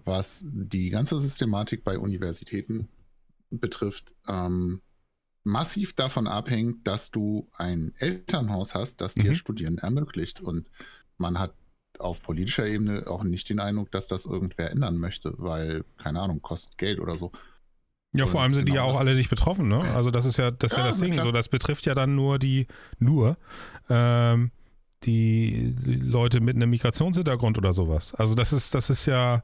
was die ganze Systematik bei Universitäten betrifft, ähm, massiv davon abhängt, dass du ein Elternhaus hast, das dir mhm. Studieren ermöglicht. Und man hat auf politischer Ebene auch nicht den Eindruck, dass das irgendwer ändern möchte, weil, keine Ahnung, kostet Geld oder so. Ja, vor allem sind genau die ja auch alle nicht betroffen, ne? Also das ist ja das, ist ja, ja das Ding. So, das betrifft ja dann nur die, nur ähm, die, Leute mit einem Migrationshintergrund oder sowas. Also das ist, das ist ja.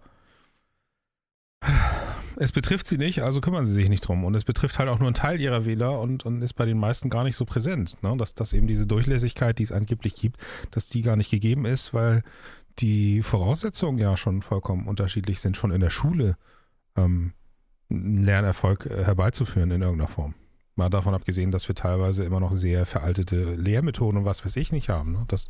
Es betrifft sie nicht, also kümmern sie sich nicht drum. Und es betrifft halt auch nur einen Teil ihrer Wähler und, und ist bei den meisten gar nicht so präsent. Ne? Dass, dass eben diese Durchlässigkeit, die es angeblich gibt, dass die gar nicht gegeben ist, weil die Voraussetzungen ja schon vollkommen unterschiedlich sind, schon in der Schule ähm, einen Lernerfolg äh, herbeizuführen in irgendeiner Form. Mal davon abgesehen, dass wir teilweise immer noch sehr veraltete Lehrmethoden und was weiß ich nicht haben. Ne? Das,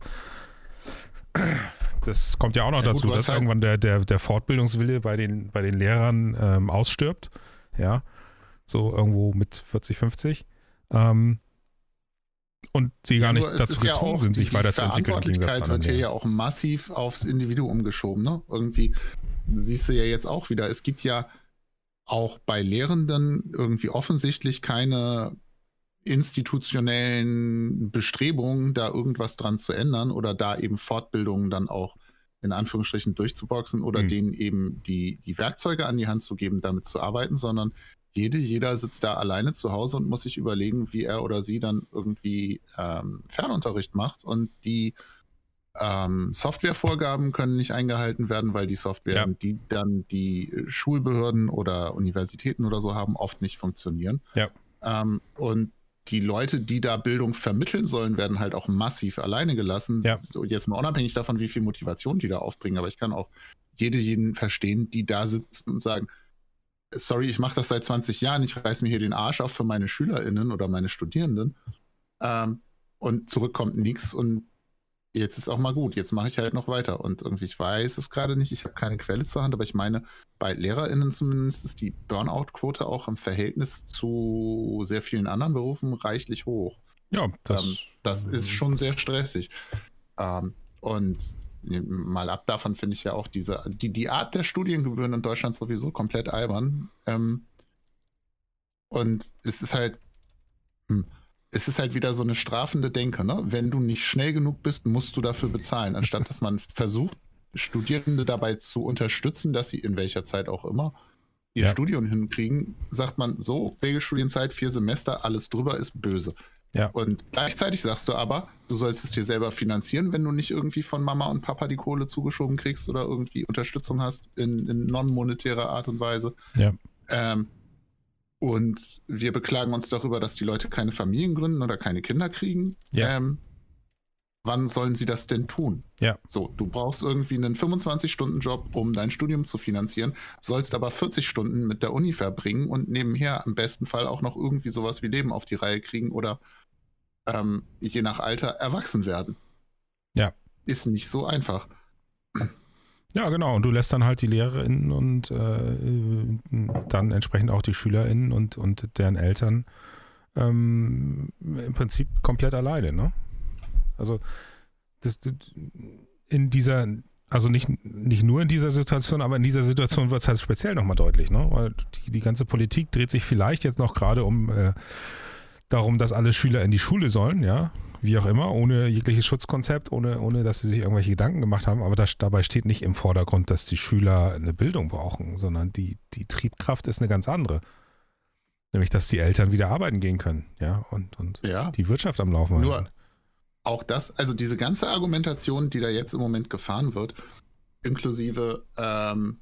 das kommt ja auch noch ja, dazu, gut, dass halt irgendwann der, der, der Fortbildungswille bei den, bei den Lehrern ähm, ausstirbt. Ja, so irgendwo mit 40, 50. Ähm, und sie gar nicht dazu gezwungen ja sind, sich weiterzuentwickeln. Die Verantwortlichkeit wird hier ja auch massiv aufs Individuum geschoben. Ne? Irgendwie siehst du ja jetzt auch wieder, es gibt ja auch bei Lehrenden irgendwie offensichtlich keine institutionellen Bestrebungen, da irgendwas dran zu ändern oder da eben Fortbildungen dann auch in Anführungsstrichen durchzuboxen oder mhm. denen eben die, die Werkzeuge an die Hand zu geben, damit zu arbeiten, sondern jede, jeder sitzt da alleine zu Hause und muss sich überlegen, wie er oder sie dann irgendwie ähm, Fernunterricht macht und die ähm, Softwarevorgaben können nicht eingehalten werden, weil die Software, ja. die dann die Schulbehörden oder Universitäten oder so haben, oft nicht funktionieren. Ja. Ähm, und die Leute, die da Bildung vermitteln sollen, werden halt auch massiv alleine gelassen. Ja. So, jetzt mal unabhängig davon, wie viel Motivation die da aufbringen. Aber ich kann auch jede, jeden verstehen, die da sitzen und sagen, sorry, ich mache das seit 20 Jahren, ich reiß mir hier den Arsch auf für meine SchülerInnen oder meine Studierenden. Ähm, und zurückkommt nichts und jetzt ist auch mal gut, jetzt mache ich halt noch weiter. Und irgendwie, ich weiß es gerade nicht, ich habe keine Quelle zur Hand, aber ich meine, bei LehrerInnen zumindest ist die Burnout-Quote auch im Verhältnis zu sehr vielen anderen Berufen reichlich hoch. Ja, das, ähm, das ist schon sehr stressig. Ähm, und mal ab davon finde ich ja auch diese, die, die Art der Studiengebühren in Deutschland sowieso komplett albern. Ähm, und es ist halt, hm, es ist halt wieder so eine strafende Denke, ne? Wenn du nicht schnell genug bist, musst du dafür bezahlen, anstatt dass man versucht, Studierende dabei zu unterstützen, dass sie in welcher Zeit auch immer ihr Ja. Studium hinkriegen, sagt man so, Regelstudienzeit, vier Semester, alles drüber ist böse. Ja. Und gleichzeitig sagst du aber, du sollst es dir selber finanzieren, wenn du nicht irgendwie von Mama und Papa die Kohle zugeschoben kriegst oder irgendwie Unterstützung hast in, in non-monetärer Art und Weise. Ja. Ähm, und wir beklagen uns darüber, dass die Leute keine Familien gründen oder keine Kinder kriegen. Ja. Ähm, wann sollen sie das denn tun? Ja. So, du brauchst irgendwie einen 25-Stunden-Job, um dein Studium zu finanzieren, sollst aber 40 Stunden mit der Uni verbringen und nebenher im besten Fall auch noch irgendwie sowas wie Leben auf die Reihe kriegen oder ähm, je nach Alter erwachsen werden. Ja. Ist nicht so einfach. Ja, genau. Und du lässt dann halt die LehrerInnen und äh, dann entsprechend auch die SchülerInnen und, und deren Eltern ähm, im Prinzip komplett alleine, ne? Also das, in dieser, also nicht, nicht nur in dieser Situation, aber in dieser Situation wird es halt speziell nochmal deutlich, ne? Weil die, die ganze Politik dreht sich vielleicht jetzt noch gerade um äh, darum, dass alle Schüler in die Schule sollen, ja, wie auch immer, ohne jegliches Schutzkonzept, ohne, ohne dass sie sich irgendwelche Gedanken gemacht haben. Aber das, dabei steht nicht im Vordergrund, dass die Schüler eine Bildung brauchen, sondern die, die Triebkraft ist eine ganz andere. Nämlich, dass die Eltern wieder arbeiten gehen können, ja, und, und Ja. die Wirtschaft am Laufen Nur halten. auch das, also diese ganze Argumentation, die da jetzt im Moment gefahren wird, inklusive, ähm,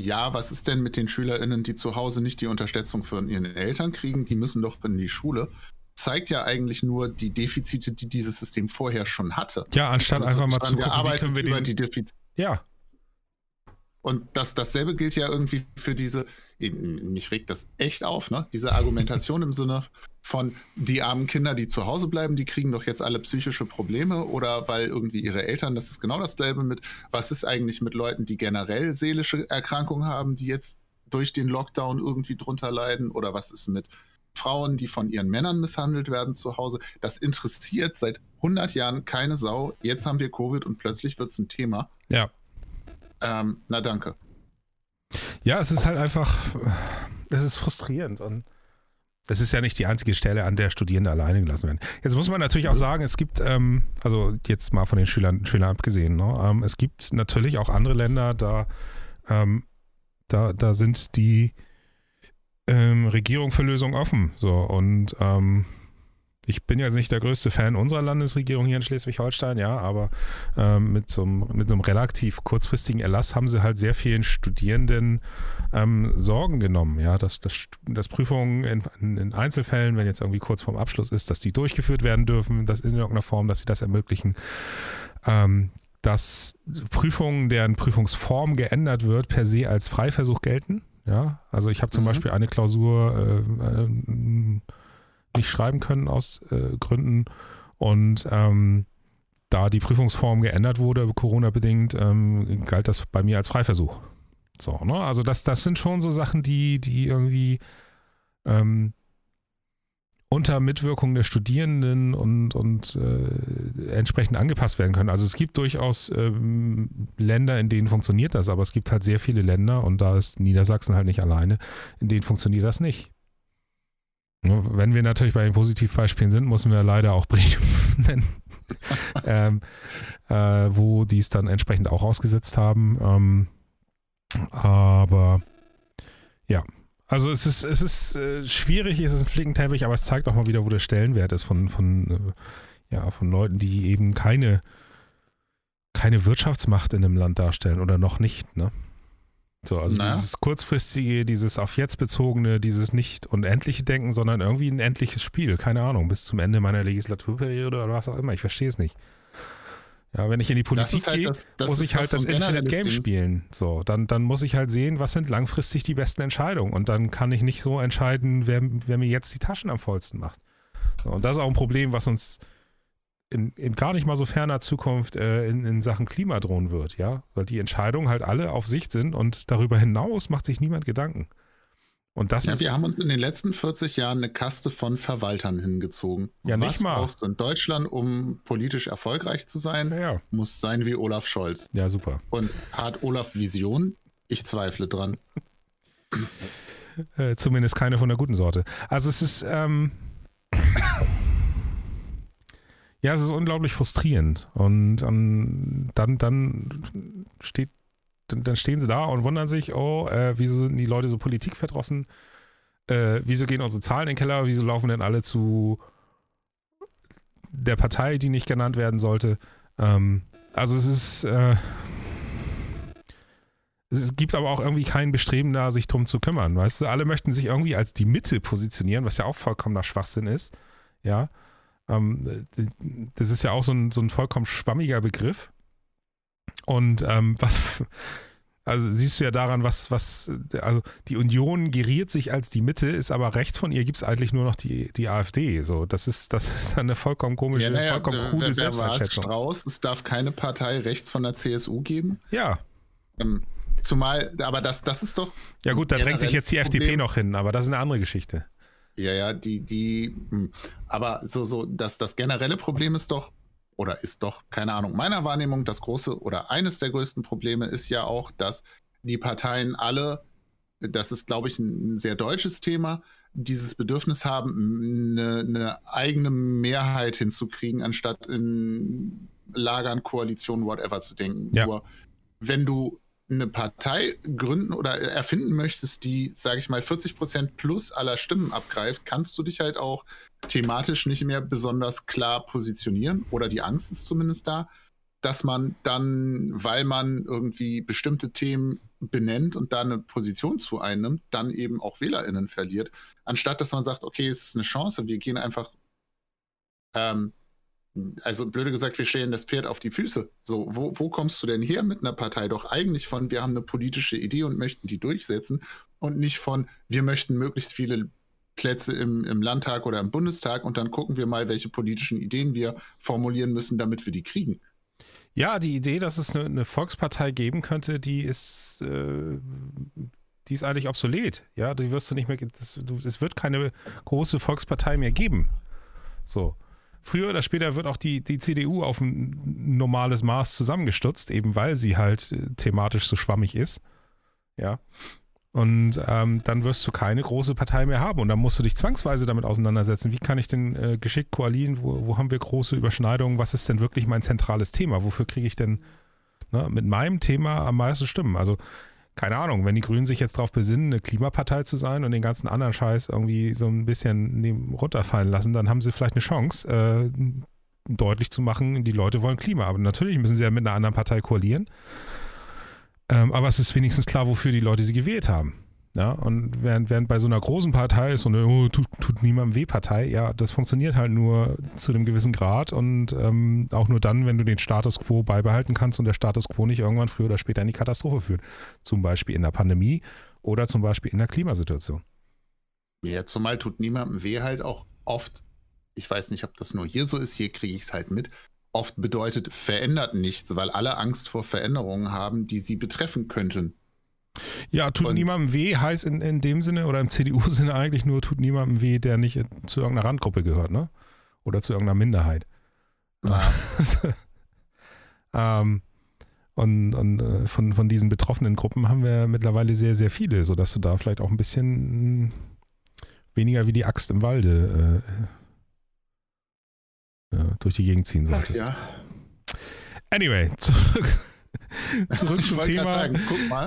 ja, was ist denn mit den SchülerInnen, die zu Hause nicht die Unterstützung von ihren Eltern kriegen, die müssen doch in die Schule, zeigt ja eigentlich nur die Defizite, die dieses System vorher schon hatte. Ja, anstatt Also, einfach mal zu gucken, wie arbeiten können wir über den, die Defizite. ja, Und das, dasselbe gilt ja irgendwie für diese, mich regt das echt auf, ne? Diese Argumentation im Sinne von, die armen Kinder, die zu Hause bleiben, die kriegen doch jetzt alle psychische Probleme oder weil irgendwie ihre Eltern, das ist genau dasselbe mit, was ist eigentlich mit Leuten, die generell seelische Erkrankungen haben, die jetzt durch den Lockdown irgendwie drunter leiden oder was ist mit Frauen, die von ihren Männern misshandelt werden zu Hause. Das interessiert seit 100 Jahren keine Sau. Jetzt haben wir Covid und plötzlich wird es ein Thema. ja. Ähm, na danke. Ja, es ist halt einfach, es ist frustrierend und es ist ja nicht die einzige Stelle, an der Studierende alleine gelassen werden. Jetzt muss man natürlich auch sagen, es gibt, ähm, also jetzt mal von den Schülern, Schülern abgesehen, ne, ähm, es gibt natürlich auch andere Länder, da, ähm, da, da sind die ähm, Regierungen für Lösungen offen. So und ähm, ich bin jetzt nicht der größte Fan unserer Landesregierung hier in Schleswig-Holstein, ja, aber ähm, mit, so einem, mit so einem relativ kurzfristigen Erlass haben sie halt sehr vielen Studierenden ähm, Sorgen genommen, ja, dass, dass, dass Prüfungen in, in Einzelfällen, wenn jetzt irgendwie kurz vorm Abschluss ist, dass die durchgeführt werden dürfen, dass in irgendeiner Form, dass sie das ermöglichen. Ähm, dass Prüfungen, deren Prüfungsform geändert wird, per se als Freiversuch gelten. Ja, also ich habe zum Mhm. Beispiel eine Klausur äh, äh, nicht schreiben können aus äh, Gründen und ähm, da die Prüfungsform geändert wurde, Corona-bedingt, ähm, galt das bei mir als Freiversuch. So, ne? Also das, das sind schon so Sachen, die, die irgendwie ähm, unter Mitwirkung der Studierenden und, und äh, entsprechend angepasst werden können. Also es gibt durchaus ähm, Länder, in denen funktioniert das, aber es gibt halt sehr viele Länder und da ist Niedersachsen halt nicht alleine, in denen funktioniert das nicht. Wenn wir natürlich bei den Positivbeispielen sind, müssen wir leider auch Bremen nennen, ähm, äh, wo die es dann entsprechend auch ausgesetzt haben. Ähm, aber ja, also es ist, es ist äh, schwierig, es ist ein Flickenteppich, aber es zeigt auch mal wieder, wo der Stellenwert ist von, von, äh, ja, von Leuten, die eben keine, keine Wirtschaftsmacht in einem Land darstellen oder noch nicht, ne? So, also naja. dieses kurzfristige, dieses auf jetzt bezogene, dieses nicht unendliche Denken, sondern irgendwie ein endliches Spiel. Keine Ahnung, bis zum Ende meiner Legislaturperiode oder was auch immer. Ich verstehe es nicht. Ja, wenn ich in die Politik halt gehe, muss ich halt das Infinite Game Ding. spielen. So, dann, dann muss ich halt sehen, was sind langfristig die besten Entscheidungen. Und dann kann ich nicht so entscheiden, wer, wer mir jetzt die Taschen am vollsten macht. So, und das ist auch ein Problem, was uns in, in gar nicht mal so ferner Zukunft äh, in, in Sachen Klima drohen wird, ja. Weil die Entscheidungen halt alle auf Sicht sind und darüber hinaus macht sich niemand Gedanken. Und das ja, ist. Wir haben uns in den letzten 40 Jahren eine Kaste von Verwaltern hingezogen. Ja, Was nicht mal. brauchst du in Deutschland, um politisch erfolgreich zu sein? Ja. Muss sein wie Olaf Scholz. Ja, super. Und hat Olaf Vision? Ich zweifle dran. Äh, zumindest keine von der guten Sorte. Also es ist. Ähm ja, es ist unglaublich frustrierend. Und um, dann, dann steht dann, dann stehen sie da und wundern sich, oh, äh, wieso sind die Leute so politikverdrossen? Äh, wieso gehen unsere Zahlen in den Keller? Wieso laufen denn alle zu der Partei, die nicht genannt werden sollte? Ähm, also es ist, äh, es gibt aber auch irgendwie kein Bestreben da, sich drum zu kümmern. Weißt du, alle möchten sich irgendwie als die Mitte positionieren, was ja auch vollkommener Schwachsinn ist. Ja. Ähm, das ist ja auch so ein, so ein vollkommen schwammiger Begriff. Und ähm, was, also siehst du ja daran, was, was, also die Union geriert sich als die Mitte, ist aber rechts von ihr gibt es eigentlich nur noch die, die AfD. So, das ist, das ist eine vollkommen komische, ja, naja, vollkommen krude wer, Selbsteinschätzung. Strauß, es darf keine Partei rechts von der CSU geben. Ja. Ähm, zumal, aber das, das ist doch. Ja, gut, da drängt sich jetzt die Problem. FDP noch hin, aber das ist eine andere Geschichte. Ja, ja, die, die, hm. aber so, so, das, das generelle Problem ist doch, oder ist doch, keine Ahnung, meiner Wahrnehmung das große oder eines der größten Probleme ist ja auch, dass die Parteien alle, das ist, glaube ich, ein, sehr deutsches Thema, dieses Bedürfnis haben, eine, eine eigene Mehrheit hinzukriegen, anstatt in Lagern, Koalitionen, whatever zu denken. Ja. Nur wenn du eine Partei gründen oder erfinden möchtest, die, sage ich mal, 40 Prozent plus aller Stimmen abgreift, kannst du dich halt auch thematisch nicht mehr besonders klar positionieren oder die Angst ist zumindest da, dass man dann, weil man irgendwie bestimmte Themen benennt und da eine Position zu einnimmt, dann eben auch WählerInnen verliert, anstatt dass man sagt, okay, es ist eine Chance, wir gehen einfach ähm, also blöde gesagt, wir stellen das Pferd auf die Füße. So, wo, wo kommst du denn her mit einer Partei? Doch eigentlich von, wir haben eine politische Idee und möchten die durchsetzen und nicht von, wir möchten möglichst viele Plätze im, im Landtag oder im Bundestag und dann gucken wir mal, welche politischen Ideen wir formulieren müssen, damit wir die kriegen. Ja, die Idee, dass es eine, eine Volkspartei geben könnte, die ist, äh, die ist eigentlich obsolet. Ja, die wirst du nicht mehr, es wird keine große Volkspartei mehr geben. So früher oder später wird auch die, die CDU auf ein normales Maß zusammengestutzt, eben weil sie halt äh, thematisch so schwammig ist. Ja. Und ähm, dann wirst du keine große Partei mehr haben. Und dann musst du dich zwangsweise damit auseinandersetzen. Wie kann ich denn äh, geschickt koalieren? Wo, wo haben wir große Überschneidungen? Was ist denn wirklich mein zentrales Thema? Wofür kriege ich denn ne, mit meinem Thema am meisten Stimmen? Also keine Ahnung, wenn die Grünen sich jetzt darauf besinnen, eine Klimapartei zu sein und den ganzen anderen Scheiß irgendwie so ein bisschen runterfallen lassen, dann haben sie vielleicht eine Chance, äh, deutlich zu machen, die Leute wollen Klima. Aber natürlich müssen sie ja mit einer anderen Partei koalieren. Ähm, aber es ist wenigstens klar, wofür die Leute sie gewählt haben. Ja, und während, während bei so einer großen Partei ist so eine oh, tut, tut niemandem weh Partei, ja, das funktioniert halt nur zu einem gewissen Grad und ähm, auch nur dann, wenn du den Status quo beibehalten kannst und der Status quo nicht irgendwann früher oder später in die Katastrophe führt. Zum Beispiel in der Pandemie oder zum Beispiel in der Klimasituation. Ja, zumal tut niemandem weh halt auch oft, ich weiß nicht, ob das nur hier so ist, hier kriege ich es halt mit, oft bedeutet verändert nichts, weil alle Angst vor Veränderungen haben, die sie betreffen könnten. Ja, tut und niemandem weh heißt in, in dem Sinne oder im CDU-Sinne eigentlich nur, tut niemandem weh, der nicht zu irgendeiner Randgruppe gehört, ne? Oder zu irgendeiner Minderheit. Ja. ähm, und, und äh, von, von diesen betroffenen Gruppen haben wir mittlerweile sehr, sehr viele, sodass du da vielleicht auch ein bisschen weniger wie die Axt im Walde äh, äh, durch die Gegend ziehen solltest. Ach, ja. Anyway, zurück Zurück zum Thema. Sagen,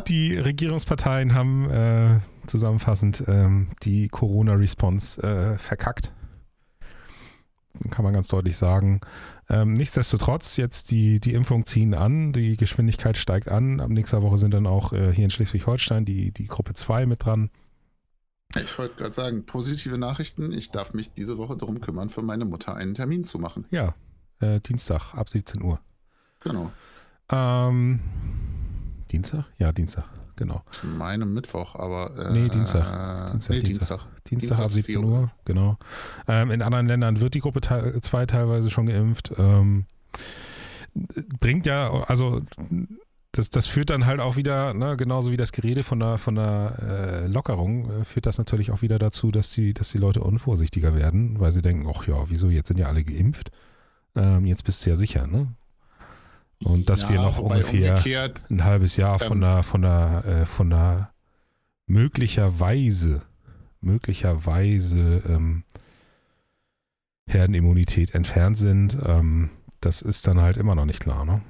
die Regierungsparteien haben äh, zusammenfassend ähm, die Corona-Response äh, verkackt. Kann man ganz deutlich sagen. Ähm, nichtsdestotrotz, jetzt die, die Impfungen ziehen an, die Geschwindigkeit steigt an. Ab nächster Woche sind dann auch äh, hier in Schleswig-Holstein die, die Gruppe 2 mit dran. Ich wollte gerade sagen, positive Nachrichten. Ich darf mich diese Woche darum kümmern, für meine Mutter einen Termin zu machen. Ja, äh, Dienstag ab 17 Uhr. Genau. Ähm, Dienstag? Ja, Dienstag, genau. Ich meine Mittwoch, aber. Äh, nee, Dienstag. Dienstag, nee, Dienstag. Dienstag. Dienstag ab 17 Uhr, genau. Ähm, in anderen Ländern wird die Gruppe 2 teilweise schon geimpft. Ähm, bringt ja, also das, das führt dann halt auch wieder, ne, genauso wie das Gerede von der, von der äh, Lockerung, äh, führt das natürlich auch wieder dazu, dass die, dass die Leute unvorsichtiger werden, weil sie denken, ach ja, wieso, jetzt sind ja alle geimpft. Ähm, jetzt bist du ja sicher, ne? Und dass Ja, wir noch ungefähr ein halbes Jahr von Ähm, der, von der, äh, von der möglicherweise, möglicherweise ähm, Herdenimmunität entfernt sind, ähm, das ist dann halt immer noch nicht klar, ne?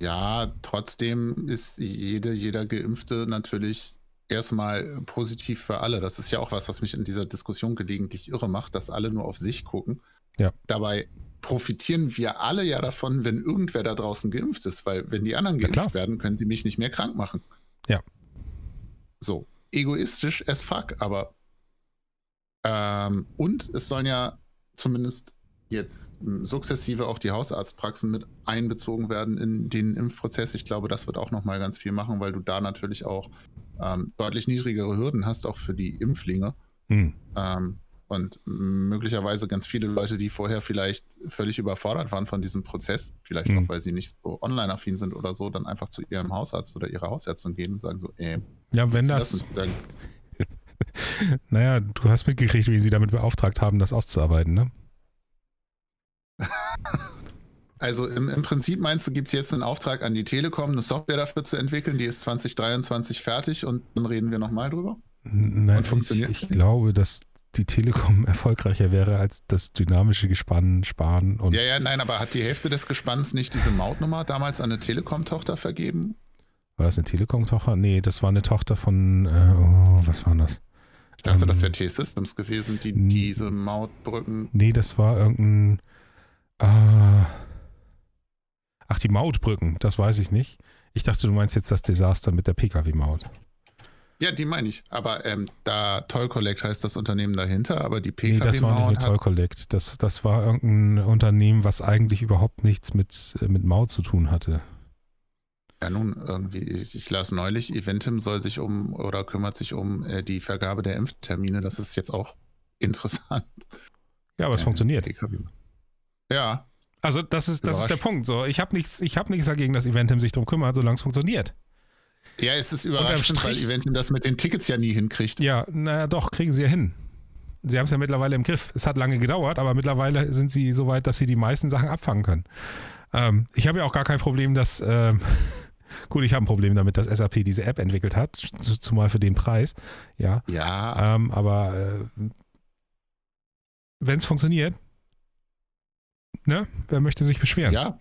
Ja, trotzdem ist jede, jeder Geimpfte natürlich erstmal positiv für alle. Das ist ja auch was, was mich in dieser Diskussion gelegentlich irre macht, dass alle nur auf sich gucken. Ja. Dabei profitieren wir alle ja davon, wenn irgendwer da draußen geimpft ist, weil wenn die anderen geimpft werden, können sie mich nicht mehr krank machen. Ja. So, egoistisch as fuck, aber ähm, und es sollen ja zumindest jetzt sukzessive auch die Hausarztpraxen mit einbezogen werden in den Impfprozess. Ich glaube, das wird auch nochmal ganz viel machen, weil du da natürlich auch ähm, deutlich niedrigere Hürden hast, auch für die Impflinge. Hm. Ähm, und möglicherweise ganz viele Leute, die vorher vielleicht völlig überfordert waren von diesem Prozess, vielleicht Mhm. auch, weil sie nicht so online-affin sind oder so, dann einfach zu ihrem Hausarzt oder ihrer Hausärztin gehen und sagen so, ey, Ja, wenn das, die sagen, naja, du hast mitgekriegt, wie sie damit beauftragt haben, das auszuarbeiten, ne? Also im, im Prinzip meinst du, gibt es jetzt einen Auftrag an die Telekom, eine Software dafür zu entwickeln, die ist 2023 fertig und dann reden wir nochmal drüber? Nein, Und funktioniert ich, ich das? glaube, dass die Telekom erfolgreicher wäre als das dynamische Gespann, Sparen und Ja, ja, nein, aber hat die Hälfte des Gespanns nicht diese Mautnummer damals an eine Telekom-Tochter vergeben? war das eine Telekom-Tochter? Nee, das war eine Tochter von, äh, oh, was war das? Ich dachte, Ähm, das wäre T-Systems gewesen, die diese Mautbrücken. Nee, das war irgendein. Äh, ach, die Mautbrücken, das weiß ich nicht. Ich dachte, du meinst jetzt das Desaster mit der Pkw-Maut. Ja, die meine ich. Aber ähm, da Toll Collect heißt das Unternehmen dahinter, aber die Nee, das war nicht. Toll Collect. Das, das war irgendein Unternehmen, was eigentlich überhaupt nichts mit, äh, mit Maut zu tun hatte. Ja, nun, irgendwie, ich, ich las neulich, Eventim soll sich um oder kümmert sich um äh, die Vergabe der Impftermine. Das ist jetzt auch interessant. Ja, aber es Äh, funktioniert. PKW. Ja, Also das ist, das ist der. Punkt. So, ich habe nichts, ich habe nichts dagegen, dass Eventim sich darum kümmert, solange es funktioniert. Ja, es ist überraschend, weil Eventim das mit den Tickets ja nie hinkriegt. Ja, naja, doch, kriegen sie ja hin. Sie haben es ja mittlerweile im Griff. Es hat lange gedauert, aber mittlerweile sind sie so weit, dass sie die meisten Sachen abfangen können. Ähm, ich habe ja auch gar kein Problem, dass, ähm, gut, ich habe ein Problem damit, dass SAP diese App entwickelt hat, zumal für den Preis, ja. Ja, Ähm, aber äh, wenn es funktioniert, ne, wer möchte sich beschweren? ja.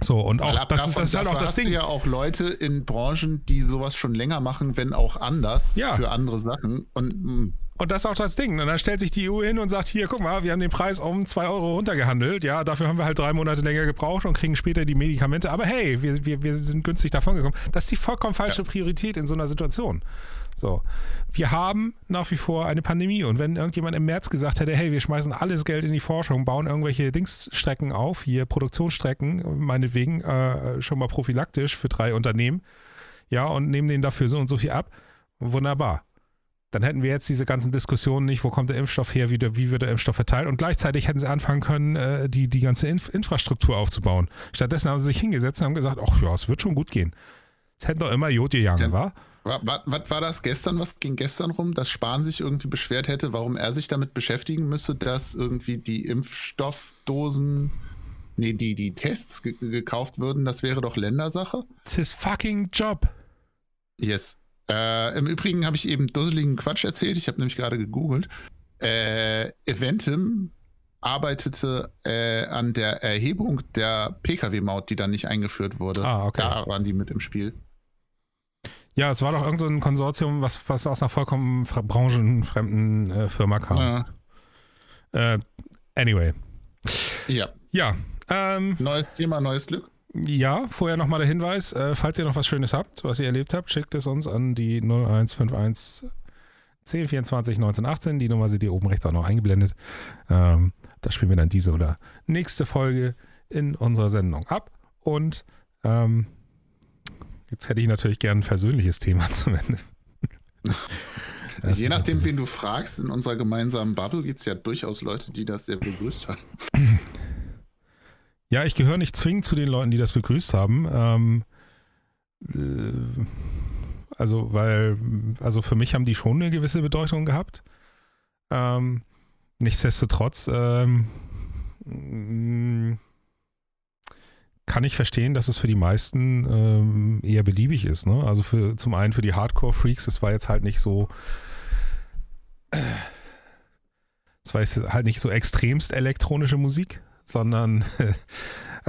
So, und auch, das, ist, das ist halt auch das hast du Ding. ja auch Leute in Branchen, die sowas schon länger machen, wenn auch anders, Ja. für andere Sachen. Und mh, Und das ist auch das Ding. Und dann stellt sich die EU hin und sagt, hier, guck mal, wir haben den Preis um 2 Euro runtergehandelt. Ja, dafür haben wir halt drei Monate länger gebraucht und kriegen später die Medikamente. Aber hey, wir, wir, wir sind günstig davon gekommen. Das ist die vollkommen falsche Priorität in so einer Situation. So, wir haben nach wie vor eine Pandemie und wenn irgendjemand im März gesagt hätte, hey, wir schmeißen alles Geld in die Forschung, bauen irgendwelche Dingsstrecken auf, hier Produktionsstrecken, meinetwegen äh, schon mal prophylaktisch für drei Unternehmen, ja, und nehmen denen dafür so und so viel ab, wunderbar dann hätten wir jetzt diese ganzen Diskussionen nicht, wo kommt der Impfstoff her, wie, der, wie wird der Impfstoff verteilt und gleichzeitig hätten sie anfangen können, äh, die, die ganze Inf Infrastruktur aufzubauen. Stattdessen haben sie sich hingesetzt und haben gesagt, ach ja, es wird schon gut gehen. Es hätten doch immer Jod gegangen, Ja. wa? wa- wa- was war das gestern? Was ging gestern rum, dass Spahn sich irgendwie beschwert hätte, warum er sich damit beschäftigen müsse, dass irgendwie die Impfstoffdosen, nee, die, die Tests ge gekauft würden, das wäre doch Ländersache? It's his fucking job. Yes. Äh, Im Übrigen habe ich eben dusseligen Quatsch erzählt. Ich habe nämlich gerade gegoogelt. Äh, Eventim arbeitete äh, an der Erhebung der Pkw-Maut, die dann nicht eingeführt wurde. Ah, okay. Da waren die mit im Spiel. Ja, es war doch irgend so ein Konsortium, was, was aus einer vollkommen branchenfremden äh, Firma kam. Ja. Äh, anyway. ja. Ja, Ähm, neues Thema, neues Glück. Ja, vorher nochmal der Hinweis, äh, falls ihr noch was Schönes habt, was ihr erlebt habt, schickt es uns an die 0151 1024 1918. Die Nummer seht ihr oben rechts auch noch eingeblendet. Ähm, da spielen wir dann diese oder nächste Folge in unserer Sendung ab. Und ähm, jetzt hätte ich natürlich gern ein persönliches Thema zum Ende. Je nachdem, wen du fragst, in unserer gemeinsamen Bubble gibt es ja durchaus Leute, die das sehr begrüßt haben. Ja, ich gehöre nicht zwingend zu den Leuten, die das begrüßt haben. Ähm, äh, also, weil, also für mich haben die schon eine gewisse Bedeutung gehabt. Ähm, nichtsdestotrotz ähm, kann ich verstehen, dass es für die meisten ähm, eher beliebig ist. Ne? Also für zum einen für die Hardcore-Freaks, es war jetzt halt nicht so. Es war jetzt halt nicht so extremst elektronische Musik, sondern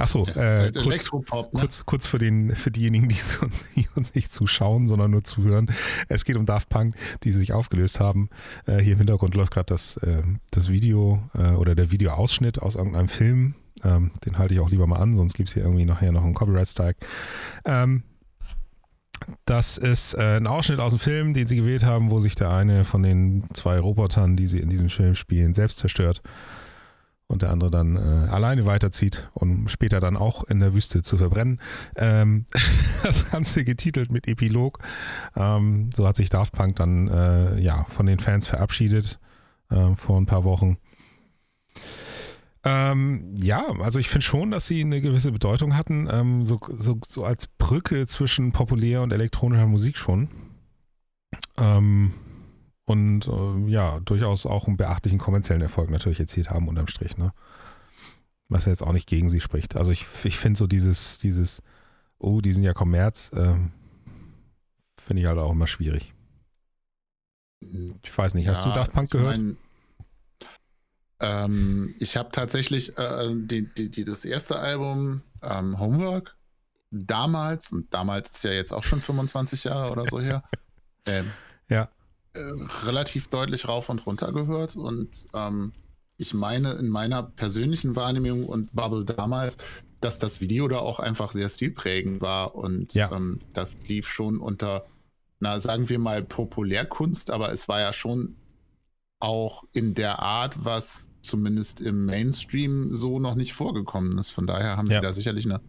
Achso, äh, halt kurz, ne? kurz, kurz, für, den, für diejenigen, die uns, die uns, nicht zuschauen, sondern nur zuhören. Es geht um Daft Punk, die sich aufgelöst haben. Äh, hier im Hintergrund läuft gerade das, äh, das Video äh, oder der Videoausschnitt aus irgendeinem Film. Ähm, den halte ich auch lieber mal an, sonst gibt es hier irgendwie nachher noch einen Copyright-Strike. Ähm, das ist äh, ein Ausschnitt aus dem Film, den sie gewählt haben, wo sich der eine von den zwei Robotern, die sie in diesem Film spielen, selbst zerstört und der andere dann äh, alleine weiterzieht, um später dann auch in der Wüste zu verbrennen. Ähm, das Ganze getitelt mit Epilog. Ähm, so hat sich Daft Punk dann äh, ja von den Fans verabschiedet äh, vor ein paar Wochen. Ähm, ja, also ich finde schon, dass sie eine gewisse Bedeutung hatten, ähm, so, so, so als Brücke zwischen populär und elektronischer Musik schon. Ähm, und äh, ja, durchaus auch einen beachtlichen kommerziellen Erfolg natürlich erzielt haben unterm Strich, ne? Was jetzt auch nicht gegen sie spricht. Also ich, ich finde so dieses, dieses, oh, die sind ja Kommerz, äh, finde ich halt auch immer schwierig. Ich weiß nicht, hast ja, du Daft Punk gehört? Mein, ähm, ich habe tatsächlich äh, die, die, die, das erste Album ähm, Homework damals, und damals ist ja jetzt auch schon 25 Jahre oder so her, ähm, ja. Äh, relativ deutlich rauf und runter gehört und ähm, ich meine in meiner persönlichen Wahrnehmung und Bubble damals, dass das Video da auch einfach sehr stilprägend war und ja. ähm, das lief schon unter, na sagen wir mal Populärkunst, aber es war ja schon auch in der Art, was zumindest im Mainstream so noch nicht vorgekommen ist. Von daher haben ja. sie da sicherlich eine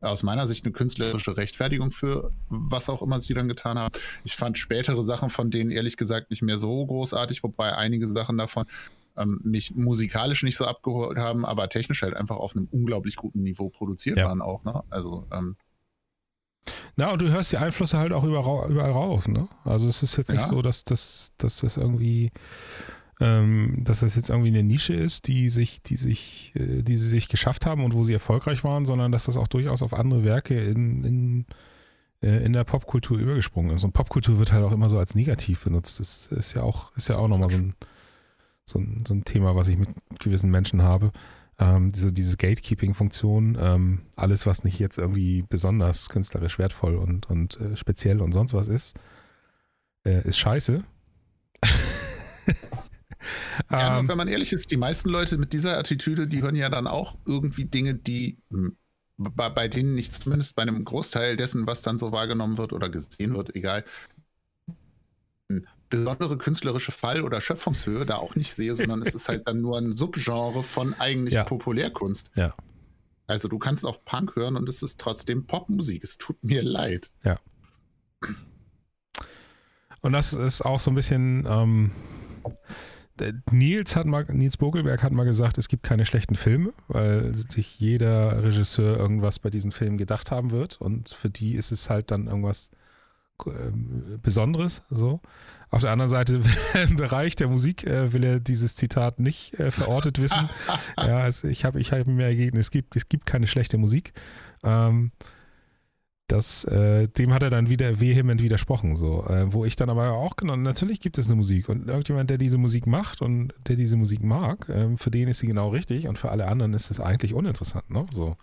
aus meiner Sicht eine künstlerische Rechtfertigung für was auch immer sie dann getan haben. Ich fand spätere Sachen von denen ehrlich gesagt nicht mehr so großartig, wobei einige Sachen davon ähm, mich musikalisch nicht so abgeholt haben, aber technisch halt einfach auf einem unglaublich guten Niveau produziert ja. waren auch. Ne? Also ähm, na, und du hörst die Einflüsse halt auch überall, überall rauf, ne? Also es ist jetzt nicht ja. so, dass, dass, dass das irgendwie ähm, dass das jetzt irgendwie eine Nische ist, die sich, die sich, äh, die sie sich geschafft haben und wo sie erfolgreich waren, sondern dass das auch durchaus auf andere Werke in, in, äh, in der Popkultur übergesprungen ist. Und Popkultur wird halt auch immer so als negativ benutzt. Das ist ja auch, ist ja auch nochmal so ein, so, ein, so ein Thema, was ich mit gewissen Menschen habe. Ähm, diese, diese Gatekeeping-Funktion, ähm, alles, was nicht jetzt irgendwie besonders künstlerisch wertvoll und, und äh, speziell und sonst was ist, äh, ist scheiße. Ja, ähm, wenn man ehrlich ist, die meisten Leute mit dieser Attitüde, die hören ja dann auch irgendwie Dinge, die bei, bei denen ich zumindest bei einem Großteil dessen, was dann so wahrgenommen wird oder gesehen wird, egal, besondere künstlerische Fall- oder Schöpfungshöhe da auch nicht sehe, sondern es ist halt dann nur ein Subgenre von eigentlich ja. Populärkunst. Ja. Also du kannst auch Punk hören und es ist trotzdem Popmusik. Es tut mir leid. Ja. Und das ist auch so ein bisschen, ähm, Nils hat mal, Nils Bogelberg hat mal gesagt, es gibt keine schlechten Filme, weil sich jeder Regisseur irgendwas bei diesen Filmen gedacht haben wird und für die ist es halt dann irgendwas ähm, Besonderes. So. Auf der anderen Seite im Bereich der Musik äh, will er dieses Zitat nicht äh, verortet wissen. ja, also ich habe ich hab mir ergeben, es gibt, es gibt keine schlechte Musik. Ähm, das, äh, dem hat er dann wieder vehement widersprochen, so. Äh, wo ich dann aber auch genommen, natürlich gibt es eine Musik und irgendjemand, der diese Musik macht und der diese Musik mag, äh, für den ist sie genau richtig und für alle anderen ist es eigentlich uninteressant, ne? So.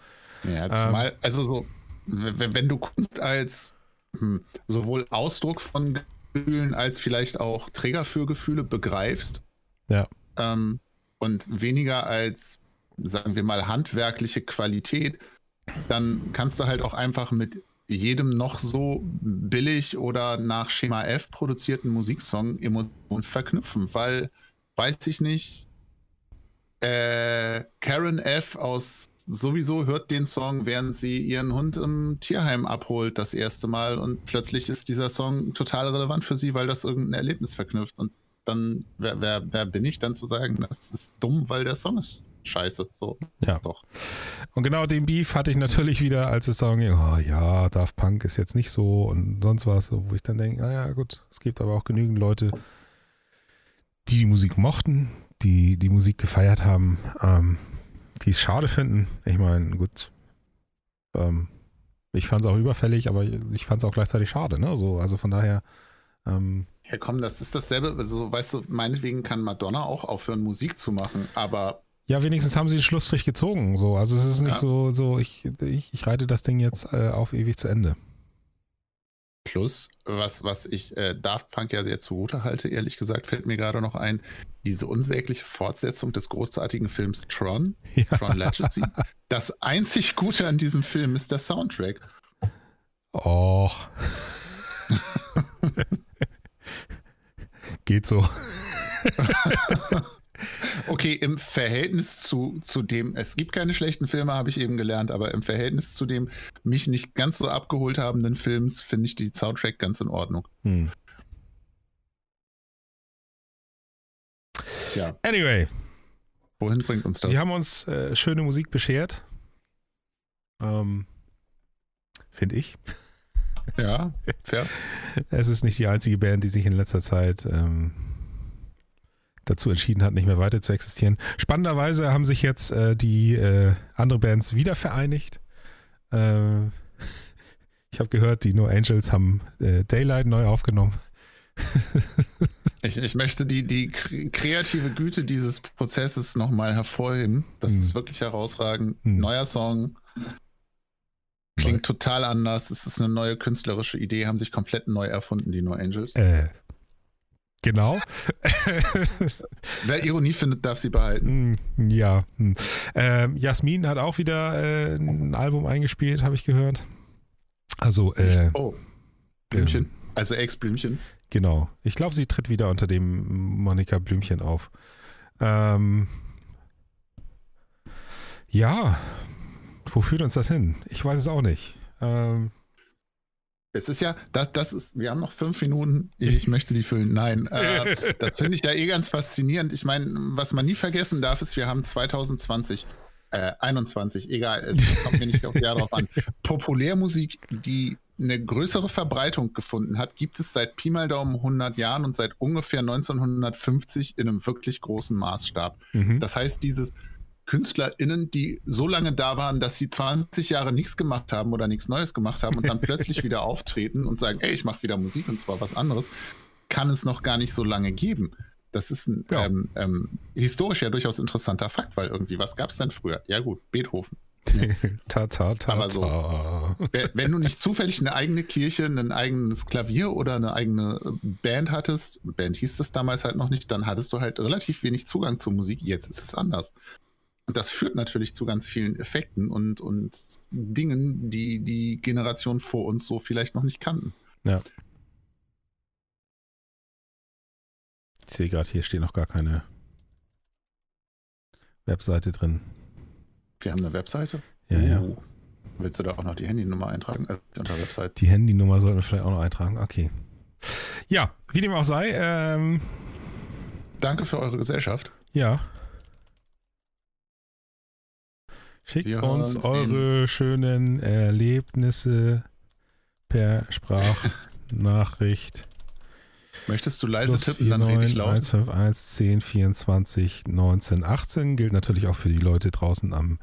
Ja, zumal, ähm, also so, wenn, wenn, du Kunst als hm, sowohl Ausdruck von Gefühlen als vielleicht auch Träger für Gefühle begreifst, ja. Ähm, und weniger als sagen wir mal, handwerkliche Qualität, dann kannst du halt auch einfach mit jedem noch so billig oder nach Schema F produzierten Musiksong Emotionen verknüpfen, weil, weiß ich nicht, äh, Karen F. aus sowieso hört den Song, während sie ihren Hund im Tierheim abholt das erste Mal und plötzlich ist dieser Song total relevant für sie, weil das irgendein Erlebnis verknüpft und dann, wer, wer, wer bin ich dann zu sagen, das ist dumm, weil der Song ist scheiße. So, ja. Doch. Und genau den Beef hatte ich natürlich wieder, als es sagen, oh ja, Daft Punk ist jetzt nicht so und sonst was, wo ich dann denke, naja, gut, es gibt aber auch genügend Leute, die die Musik mochten, die die Musik gefeiert haben, ähm, die es schade finden. Ich meine, gut, ähm, ich fand es auch überfällig, aber ich fand es auch gleichzeitig schade, ne? So, also von daher. Ähm, ja, komm, das ist dasselbe. Also, weißt du, meinetwegen kann Madonna auch aufhören, Musik zu machen, aber. Ja, wenigstens haben sie den Schlussstrich gezogen. So. Also es ist nicht ja. so, so ich, ich, ich reite das Ding jetzt äh, auf ewig zu Ende. Plus, was, was ich äh, Daft Punk ja sehr zugute halte, ehrlich gesagt, fällt mir gerade noch ein, diese unsägliche Fortsetzung des großartigen Films Tron, ja. Tron Legacy. Das einzig Gute an diesem Film ist der Soundtrack. Och. Geht so. okay, im Verhältnis zu, zu dem, es gibt keine schlechten Filme, habe ich eben gelernt, aber im Verhältnis zu dem mich nicht ganz so abgeholt habenden Films finde ich die Soundtrack ganz in Ordnung. Hm. Tja. Anyway. Wohin bringt uns das? Sie haben uns äh, schöne Musik beschert. Ähm, finde ich. Ja, fair. es ist nicht die einzige Band, die sich in letzter Zeit ähm, dazu entschieden hat, nicht mehr weiter zu existieren. Spannenderweise haben sich jetzt äh, die äh, andere Bands wieder vereinigt. Äh, ich habe gehört, die No Angels haben äh, Daylight neu aufgenommen. ich, ich, möchte die, die kreative Güte dieses Prozesses nochmal hervorheben. Das hm. ist wirklich herausragend. Hm. Neuer Song, Klingt total anders. Es ist eine neue künstlerische Idee, haben sich komplett neu erfunden, die No Angels. Äh, genau. Wer Ironie findet, darf sie behalten. Hm, ja. Hm. Ähm, Jasmin hat auch wieder äh, ein Album eingespielt, habe ich gehört. Also, äh, oh. Blümchen. Ähm, also Ex-Blümchen. Genau. Ich glaube, sie tritt wieder unter dem Monika Blümchen auf. Ähm, ja, wo führt uns das hin? Ich weiß es auch nicht. Ähm, es ist ja, das, das ist, wir haben noch fünf Minuten, ich möchte die füllen. Nein, äh, das finde ich ja eh ganz faszinierend. Ich meine, was man nie vergessen darf, ist, wir haben 2020, äh, 21, egal, es kommt mir nicht auf Jahr drauf an. Populärmusik, die eine größere Verbreitung gefunden hat, gibt es seit Pi mal Daumen 100 Jahren und seit ungefähr 1950 in einem wirklich großen Maßstab. Mhm. Das heißt, dieses KünstlerInnen, die so lange da waren, dass sie 20 Jahre nichts gemacht haben oder nichts Neues gemacht haben und dann plötzlich wieder auftreten und sagen, ey, ich mache wieder Musik und zwar was anderes, kann es noch gar nicht so lange geben. Das ist ein ja. ähm, ähm, historisch ja durchaus interessanter Fakt, weil irgendwie, was gab es denn früher? Ja gut, Beethoven. ta, ta, ta, Aber so, wenn du nicht zufällig eine eigene Kirche, ein eigenes Klavier oder eine eigene Band hattest, Band hieß das damals halt noch nicht, dann hattest du halt relativ wenig Zugang zur Musik. Jetzt ist es anders. Und das führt natürlich zu ganz vielen Effekten und, und Dingen, die die Generation vor uns so vielleicht noch nicht kannten. Ja. Ich sehe gerade, hier steht noch gar keine Webseite drin. Wir haben eine Webseite? Ja, oh. ja. Willst du da auch noch die Handynummer eintragen? Also unter Website? Die Handynummer sollten wir vielleicht auch noch eintragen. Okay. Ja, wie dem auch sei. Ähm, Danke für eure Gesellschaft. Ja. Schickt Wir uns eure schönen Erlebnisse per Sprachnachricht. Möchtest du leise Plus tippen, 4, dann rede ich laut. 151 10 24 19 18 gilt natürlich auch für die Leute draußen am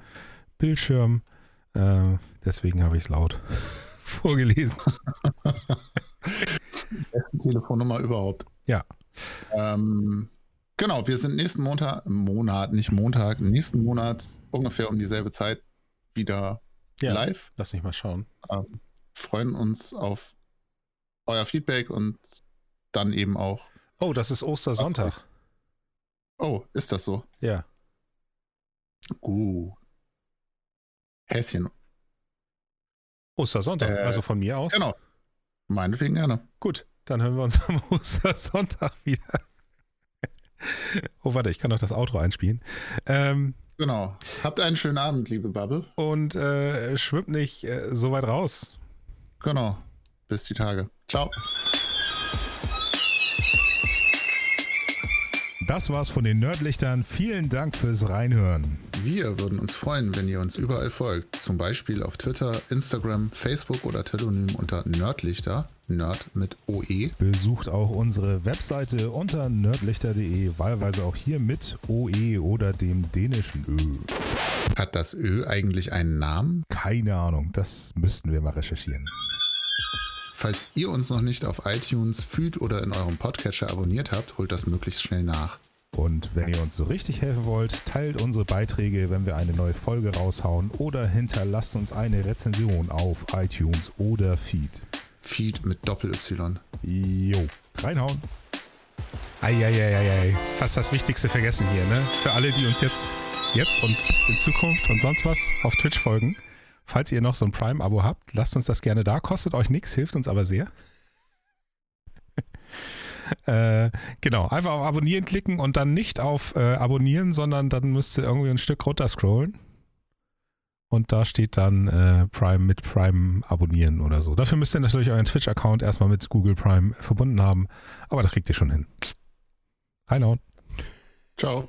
Bildschirm. Äh, deswegen habe ich es laut vorgelesen. Beste Telefonnummer überhaupt. Ja. Ähm, Genau, wir sind nächsten Montag, Monat, nicht Montag, nächsten Monat ungefähr um dieselbe Zeit wieder ja, live. Lass mich mal schauen. Ähm, freuen uns auf euer Feedback und dann eben auch. Oh, das ist Ostersonntag. Oh, ist das so? Ja. Uh. Häschen. Ostersonntag, Äh, also von mir aus. Genau. Meinetwegen gerne. Gut, dann hören wir uns am Ostersonntag wieder. oh, warte, ich kann noch das Outro einspielen. Ähm, Genau. Habt einen schönen Abend, liebe Bubble. und äh, schwimmt nicht äh, so weit raus. Genau. Bis die Tage. Ciao. Das war's von den Nerdlichtern. Vielen Dank fürs Reinhören. Wir würden uns freuen, wenn ihr uns überall folgt. Zum Beispiel auf Twitter, Instagram, Facebook oder Telonym unter Nerdlichter. Nerd mit. OE. Besucht auch unsere Webseite unter nerdlichter.de, wahlweise auch hier mit OE oder dem dänischen Ö. Hat das Ö eigentlich einen Namen? Keine Ahnung, das müssten wir mal recherchieren. Falls ihr uns noch nicht auf iTunes, Feed oder in eurem Podcatcher abonniert habt, holt das möglichst schnell nach. Und wenn ihr uns so richtig helfen wollt, teilt unsere Beiträge, wenn wir eine neue Folge raushauen oder hinterlasst uns eine Rezension auf iTunes oder Feed. Feed mit Doppel-Y. Jo, reinhauen. Eieieiei, fast das Wichtigste vergessen hier, ne? Für alle, die uns jetzt, jetzt und in Zukunft und sonst was auf Twitch folgen, falls ihr noch so ein Prime-Abo habt, lasst uns das gerne da. Kostet euch nichts, hilft uns aber sehr. Äh, genau, einfach auf Abonnieren klicken und dann nicht auf äh, Abonnieren, sondern dann müsst ihr irgendwie ein Stück runter scrollen. Und da steht dann äh, Prime mit Prime abonnieren oder so. Dafür müsst ihr natürlich euren Twitch-Account erstmal mit Google Prime verbunden haben. Aber das kriegt ihr schon hin. Reinhauen. Ciao.